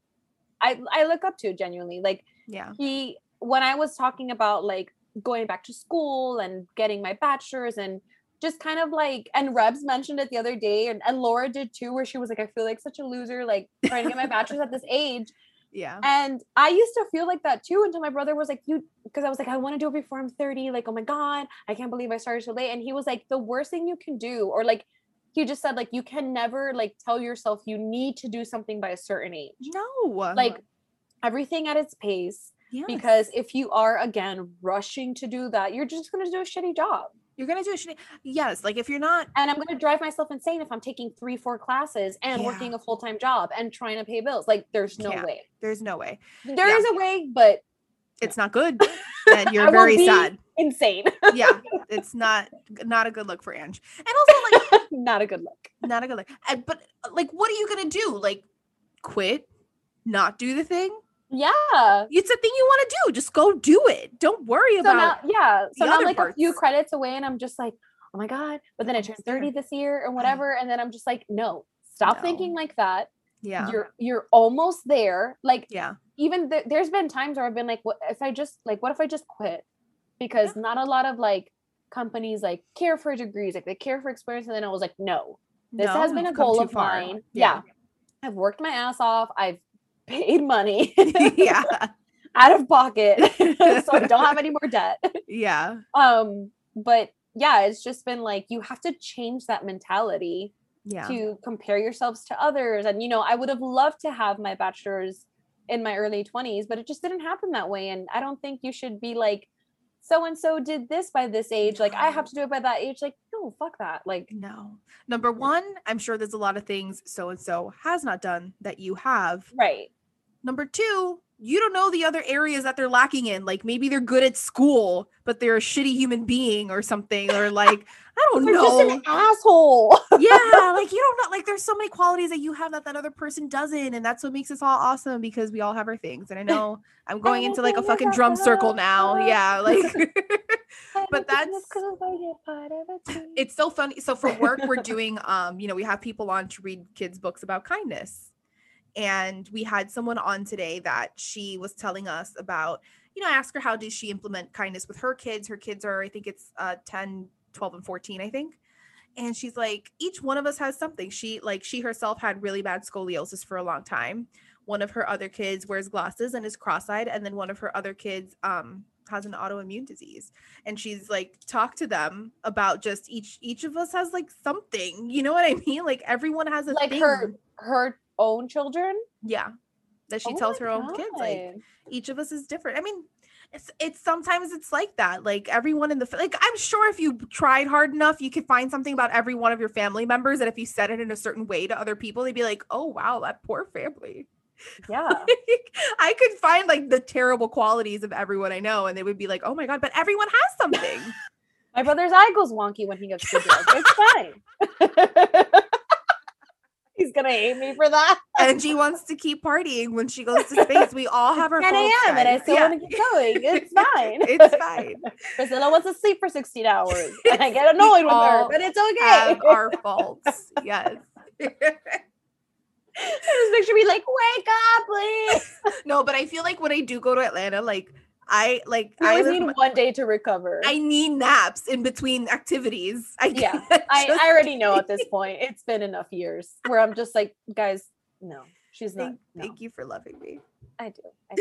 Speaker 1: I I look up to genuinely. Like
Speaker 2: Yeah.
Speaker 1: he when I was talking about like going back to school and getting my bachelor's and just kind of like and Rebs mentioned it the other day and, and Laura did too, where she was like, I feel like such a loser, like trying to get my bachelor's at this age.
Speaker 2: Yeah.
Speaker 1: And I used to feel like that too until my brother was like, You because I was like, I want to do it before I'm 30. Like, oh my God, I can't believe I started so late. And he was like, The worst thing you can do, or like he just said, like, you can never like tell yourself you need to do something by a certain age.
Speaker 2: No.
Speaker 1: Like everything at its pace.
Speaker 2: Yes.
Speaker 1: Because if you are again rushing to do that, you're just gonna do a shitty job.
Speaker 2: you're gonna do a shitty. Yes. Like if you're not
Speaker 1: And I'm gonna drive myself insane if I'm taking three, four classes and
Speaker 2: Yeah.
Speaker 1: working a full-time job and trying to pay bills. Like there's no
Speaker 2: Can't.
Speaker 1: way.
Speaker 2: there's no way.
Speaker 1: There
Speaker 2: Yeah.
Speaker 1: is a way, but
Speaker 2: It's not good. And you're very sad.
Speaker 1: insane.
Speaker 2: Yeah. It's not not a good look for Ange. And also like
Speaker 1: Not a good look.
Speaker 2: not a good look. And, but like what are you gonna do? Like quit? Not do the thing?
Speaker 1: Yeah.
Speaker 2: It's a thing you want to do. Just go do it. Don't worry
Speaker 1: So
Speaker 2: about
Speaker 1: now, yeah. So now, like a few credits away, and I'm just like, oh my god. But then I turned 30 this year or mm. whatever, and then I'm just like, no, stop
Speaker 2: No.
Speaker 1: thinking like that.
Speaker 2: Yeah.
Speaker 1: You're you're almost there. Like
Speaker 2: yeah.
Speaker 1: Even th- there's been times where I've been like, what if I just like, what if I just quit? Because not a lot of like companies like care for degrees, like they care for experience. And then I was like, no, this
Speaker 2: No,
Speaker 1: has been a goal of
Speaker 2: far.
Speaker 1: mine.
Speaker 2: Yeah.
Speaker 1: Yeah. I've worked my ass off. I've paid money
Speaker 2: yeah.
Speaker 1: out of pocket. so I don't have any more debt.
Speaker 2: Yeah.
Speaker 1: Um, but yeah, it's just been like you have to change that mentality
Speaker 2: Yeah.
Speaker 1: to compare yourselves to others. And you know, I would have loved to have my bachelor's in my early 20s, but it just didn't happen that way. And I don't think you should be like, so and so did this by this age. Like I have to do it by that age. Like, no, fuck that. Like,
Speaker 2: No. Number one, I'm sure there's a lot of things so and so has not done that you have.
Speaker 1: right.
Speaker 2: Number two, you don't know the other areas that they're lacking in. Like maybe they're good at school, but they're a shitty human being or something. Or like, I don't
Speaker 1: You're
Speaker 2: know.
Speaker 1: just an asshole.
Speaker 2: yeah, like you don't know. Like there's so many qualities that you have that that other person doesn't, and that's what makes us all awesome because we all have our things. And I know I'm going into like a fucking drum circle now. Yeah, like But that's- it's so funny. So for work, we're doing um, you know, we have people on to read kids books about kindness. And we had someone on today that she was telling us about, you know, I asked her how does she implement kindness with her kids. Her kids are, I think it's uh 10, 12, and 14, I think. And she's like, each one of us has something. She like she herself had really bad scoliosis for a long time. One of her other kids wears glasses and is cross-eyed, and then one of her other kids um has an autoimmune disease and she's like talk to them about just each each of us has like something you know what i mean like everyone has a
Speaker 1: like
Speaker 2: thing.
Speaker 1: her her own children.
Speaker 2: yeah that she
Speaker 1: Oh
Speaker 2: tells her own kids like each of us is different i mean it's it's sometimes it's like that like everyone in the like i'm sure if you tried hard enough you could find something about every one of your family members that if you said it in a certain way to other people they'd be like oh wow that poor family
Speaker 1: yeah.
Speaker 2: i could find like the terrible qualities of everyone i know and they would be like oh my god but everyone has something
Speaker 1: My brother's eye goes wonky when he gets to drunk. It's fine. He's gonna hate me for that.
Speaker 2: and she wants to keep partying when she goes to space. We all have our
Speaker 1: 10 a.m. and I still
Speaker 2: Yeah,
Speaker 1: want to keep going. It's fine.
Speaker 2: it's fine.
Speaker 1: Priscilla wants to sleep for 16 hours. And I get annoyed with her, but it's okay.
Speaker 2: Have our faults. Yes.
Speaker 1: just make sure we like, wake up, please.
Speaker 2: no, but I feel like when I do go to Atlanta, like I like I
Speaker 1: always need
Speaker 2: my-
Speaker 1: one day to recover.
Speaker 2: I need naps in between activities. I
Speaker 1: Yeah, I, I already know at this point. It's been enough years where I'm just like, guys, no, she's not.
Speaker 2: thank,
Speaker 1: no.
Speaker 2: thank you for loving me.
Speaker 1: I do. I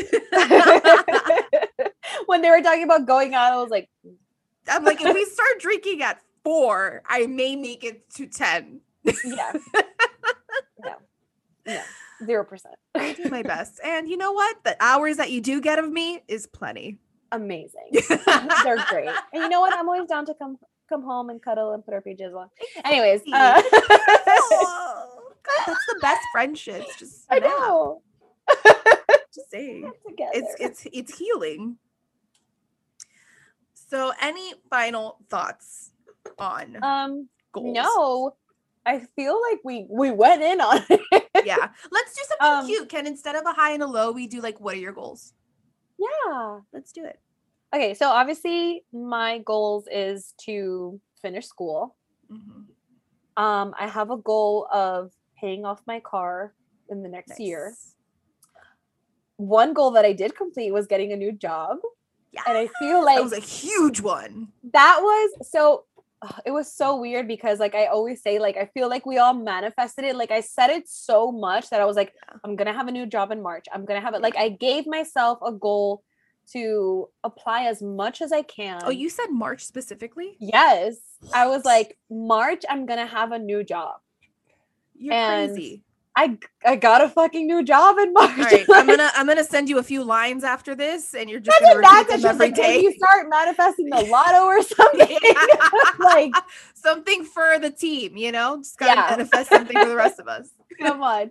Speaker 1: do. when they were talking about going out, I was like, mm.
Speaker 2: I'm like, if we start drinking at four, I may make it to ten.
Speaker 1: yeah. No. No. Zero percent.
Speaker 2: I do my best, and you know what? The hours that you do get of me is plenty.
Speaker 1: Amazing. They're great. And you know what? I'm always down to come come home and cuddle and put our PJs on. Anyways, uh,
Speaker 2: Oh, That's the best friendships. Just
Speaker 1: I know.
Speaker 2: Just saying. It's it's it's healing. So, any final thoughts on
Speaker 1: um
Speaker 2: goals?
Speaker 1: no. I feel like we we went in on it.
Speaker 2: Yeah. Let's do something
Speaker 1: Um,
Speaker 2: cute. Can instead of a high and a low, we do like, what are your goals?
Speaker 1: yeah.
Speaker 2: Let's do it.
Speaker 1: Okay, so obviously my goals is to finish school.
Speaker 2: Mhm.
Speaker 1: Um, I have a goal of paying off my car in the next year. One goal that I did complete was getting a new job.
Speaker 2: Yeah.
Speaker 1: And I feel like
Speaker 2: that was a huge one.
Speaker 1: that was so it was so weird because like I always say like I feel like we all manifested it like I said it so much that I was like. I'm going to have a new job in March. I'm going to have it like I gave myself a goal to apply as much as I oh, can.
Speaker 2: Oh, you said March specifically?
Speaker 1: Yes. I was like March I'm going to have a new job.
Speaker 2: You're
Speaker 1: And
Speaker 2: crazy.
Speaker 1: I I got a fucking new job in March.
Speaker 2: All right, I'm gonna I'm gonna send you a few lines after this, and you're just gonna repeat
Speaker 1: that,
Speaker 2: them
Speaker 1: just
Speaker 2: every
Speaker 1: like
Speaker 2: day.
Speaker 1: you start manifesting the lotto or something. like,
Speaker 2: something for the team, you know, just gotta
Speaker 1: Yeah.
Speaker 2: manifest something for the rest of us.
Speaker 1: come on.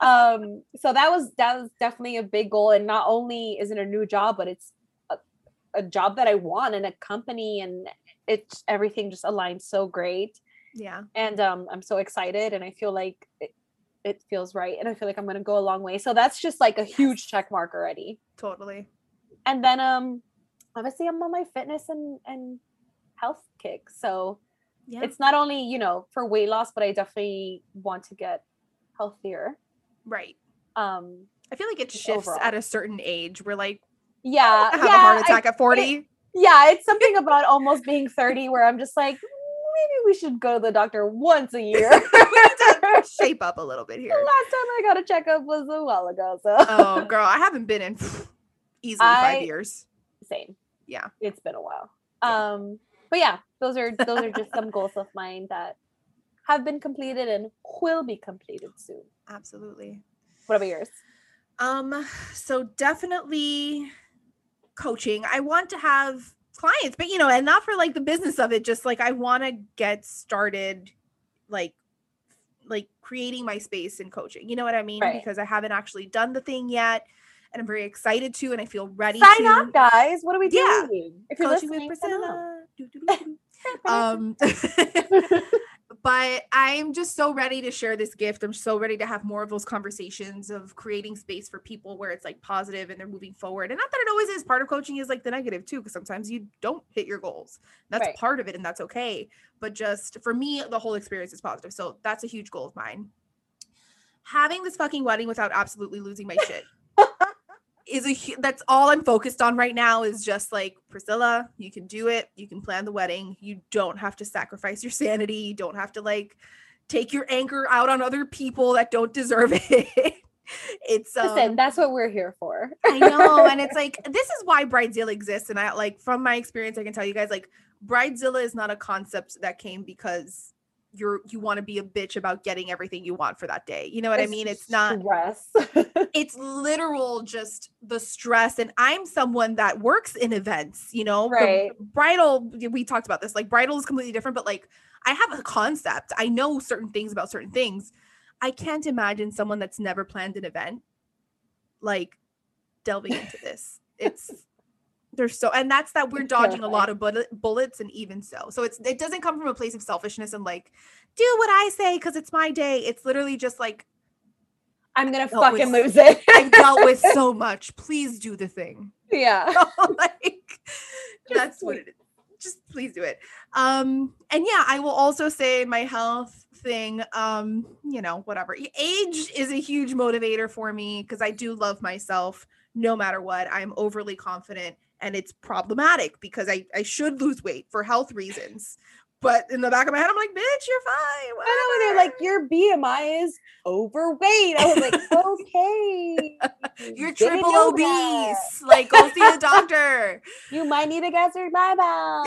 Speaker 1: Um, so that was that was definitely a big goal. And not only is it a new job, but it's a, a job that I want in a company and it's everything just aligns so great.
Speaker 2: Yeah,
Speaker 1: And um, I'm so excited and I feel like it, it feels right. And I feel like I'm gonna go a long way. So that's just like a huge check mark already.
Speaker 2: totally.
Speaker 1: and then um obviously i'm on my fitness and and health kick so
Speaker 2: Yeah,
Speaker 1: it's not only you know for weight loss but i definitely want to get healthier
Speaker 2: right.
Speaker 1: um
Speaker 2: I feel like it shifts
Speaker 1: overall.
Speaker 2: at a certain age. We're like,
Speaker 1: yeah
Speaker 2: I have
Speaker 1: yeah,
Speaker 2: a heart
Speaker 1: I-
Speaker 2: attack at 40.
Speaker 1: yeah it's something about almost being 30 where i'm just like maybe we should go to the doctor once a year
Speaker 2: to shape up a little bit here.
Speaker 1: the last time i got a checkup was a while ago so
Speaker 2: Oh, girl, I haven't been in easily five years.
Speaker 1: same
Speaker 2: Yeah.
Speaker 1: it's been a while
Speaker 2: Yeah.
Speaker 1: um but yeah those are those are just some goals of mine that have been completed and will be completed soon
Speaker 2: Absolutely.
Speaker 1: what about yours
Speaker 2: Um, so definitely coaching. I want to have clients, but you know, and not for like the business of it, just like I want to get started like like creating my space in coaching. You know what I mean?
Speaker 1: Right.
Speaker 2: Because I haven't actually done the thing yet and I'm very excited to and I feel ready
Speaker 1: Sign
Speaker 2: to
Speaker 1: up, guys. What are we
Speaker 2: Yeah.
Speaker 1: doing? If you're
Speaker 2: coaching
Speaker 1: listening,
Speaker 2: with. Priscilla. Do, do, do, do. um but i'm just so ready to share this gift. I'm so ready to have more of those conversations of creating space for people where it's like positive and they're moving forward. And not that it always is. Part of coaching is like the negative too because sometimes you don't hit your goals. That's
Speaker 1: Right.
Speaker 2: part of it and that's okay. But just for me the whole experience is positive. So that's a huge goal of mine. Having this fucking wedding without absolutely losing my shit is a that's all I'm focused on right now is just like Priscilla, you can do it. You can plan the wedding. You don't have to sacrifice your sanity. You don't have to like take your anger out on other people that don't deserve it. it's um,
Speaker 1: Listen, that's what we're here for.
Speaker 2: I know, and it's like this is why Bridezilla exists. And I like from my experience, I can tell you guys like Bridezilla is not a concept that came because you're you want to be a bitch about getting everything you want for that day. You know what I mean? It's not
Speaker 1: stress.
Speaker 2: it's literal just the stress and i'm someone that works in events you know
Speaker 1: Right.
Speaker 2: bridal we talked about this like bridal is completely different but like i have a concept i know certain things about certain things i can't imagine someone that's never planned an event like delving into this it's there's so and that's that we're
Speaker 1: It's
Speaker 2: dodging a lot of bullet, bullets and even so so it's it doesn't come from a place of selfishness and like do what i say because it's my day it's literally just like
Speaker 1: I'm gonna fucking
Speaker 2: with-
Speaker 1: lose it.
Speaker 2: I've dealt with so much. Please do the thing.
Speaker 1: yeah.
Speaker 2: like that's what it is. Just please do it. Um, and yeah, I will also say my health thing, um, you know, whatever. Age is a huge motivator for me because I do love myself no matter what. I'm overly confident and it's problematic because I, I should lose weight for health reasons. But in the back of my head, I'm like, bitch, you're fine.
Speaker 1: I know and they're like your BMI is overweight. I was like, okay.
Speaker 2: You're triple obese.
Speaker 1: that.
Speaker 2: Like, go see a doctor.
Speaker 1: You might need a gastric bypass.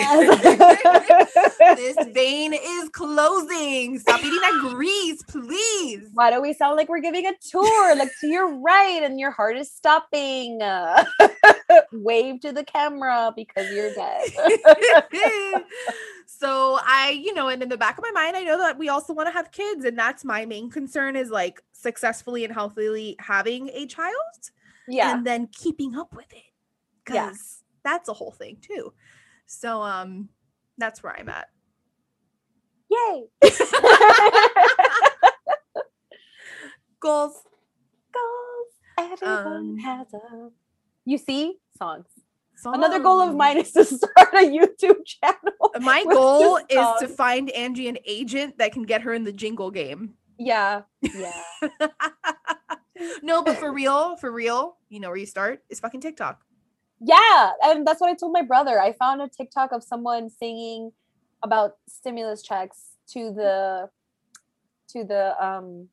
Speaker 2: this vein is closing. Stop eating that grease, please.
Speaker 1: Why do we sound like we're giving a tour? Like to your right and your heart is stopping. Wave to the camera because you're dead.
Speaker 2: so I, you know, and in the back of my mind, I know that we also want to have kids, and that's my main concern is like successfully and healthily having a child,
Speaker 1: yeah.
Speaker 2: and then keeping up with it, because
Speaker 1: Yeah.
Speaker 2: that's a whole thing too. So, um, that's where I'm at.
Speaker 1: Yay.
Speaker 2: Goals.
Speaker 1: Goals. Everyone
Speaker 2: Um,
Speaker 1: has a. You see? Songs. Another goal of mine is to start a YouTube channel.
Speaker 2: My goal is to find Angie an agent that can get her in the jingle game.
Speaker 1: Yeah. Yeah.
Speaker 2: no, but for real, for real, you know where you start is fucking TikTok.
Speaker 1: Yeah, and that's what I told my brother. I found a TikTok of someone singing about stimulus checks to the to the um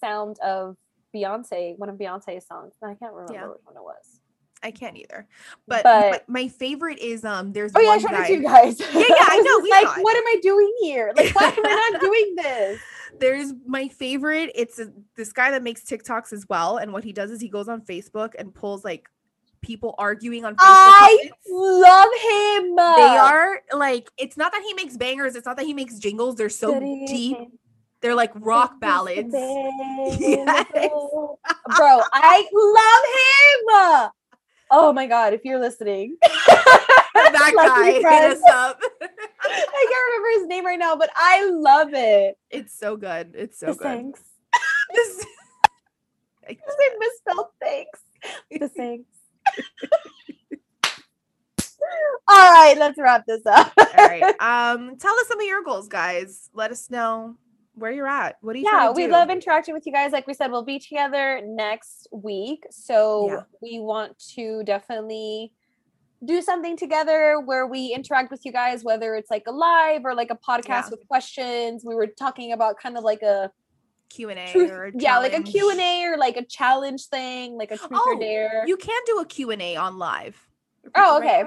Speaker 1: sound of Beyonce, one of Beyonce's songs. I can't remember
Speaker 2: Yeah.
Speaker 1: which one it was.
Speaker 2: I can't either. But,
Speaker 1: But-
Speaker 2: my, my favorite is um there's
Speaker 1: Oh yeah, I showed
Speaker 2: guy
Speaker 1: it to you guys.
Speaker 2: Yeah, yeah, I know, we
Speaker 1: like,
Speaker 2: it.
Speaker 1: what am I doing here? Like, why am I not doing this?
Speaker 2: there's my favorite it's a, this guy that makes TikToks as well and what he does is he goes on Facebook and pulls like people arguing on Facebook
Speaker 1: I
Speaker 2: comments.
Speaker 1: love him.
Speaker 2: they are like it's not that he makes bangers it's not that he makes jingles they're so deep they're like rock ballads Yes.
Speaker 1: Bro, I love him. Oh my god, if you're listening.
Speaker 2: that guy hit us up
Speaker 1: I can't remember his name right now, but I love it.
Speaker 2: it's so good it's so
Speaker 1: the
Speaker 2: good
Speaker 1: thanks.
Speaker 2: This-
Speaker 1: I misspelled thanks. The thanks. All right, let's wrap this up.
Speaker 2: all right um tell us some of your goals guys let us know where you're at what do you
Speaker 1: yeah, we
Speaker 2: do?
Speaker 1: love interacting with you guys. Like we said, we'll be together next week. So
Speaker 2: Yeah.
Speaker 1: we want to definitely do something together where we interact with you guys, whether it's like a live or like a podcast
Speaker 2: Yeah.
Speaker 1: with questions. We were talking about kind of like a
Speaker 2: q&a or a
Speaker 1: yeah, like a
Speaker 2: challenge.
Speaker 1: Q&A or like a challenge thing, like a truth
Speaker 2: Oh,
Speaker 1: or dare.
Speaker 2: you can do a q&a on live
Speaker 1: Oh, okay.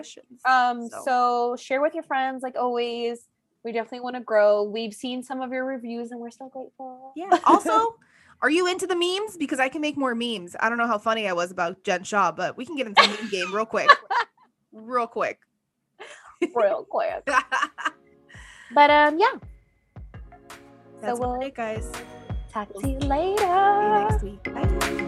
Speaker 1: Um,
Speaker 2: So-
Speaker 1: so. share with your friends, like always. We definitely want to grow. We've seen some of your reviews and we're so grateful.
Speaker 2: Yeah. Also, are you into the memes? Because I can make more memes. I don't know how funny I was about Jen Shah, but we can get into the meme game real quick. Real quick.
Speaker 1: real quick. But um, yeah, So
Speaker 2: about
Speaker 1: we'll-
Speaker 2: it, guys.
Speaker 1: talk to you
Speaker 2: See you
Speaker 1: later.
Speaker 2: next week. Bye.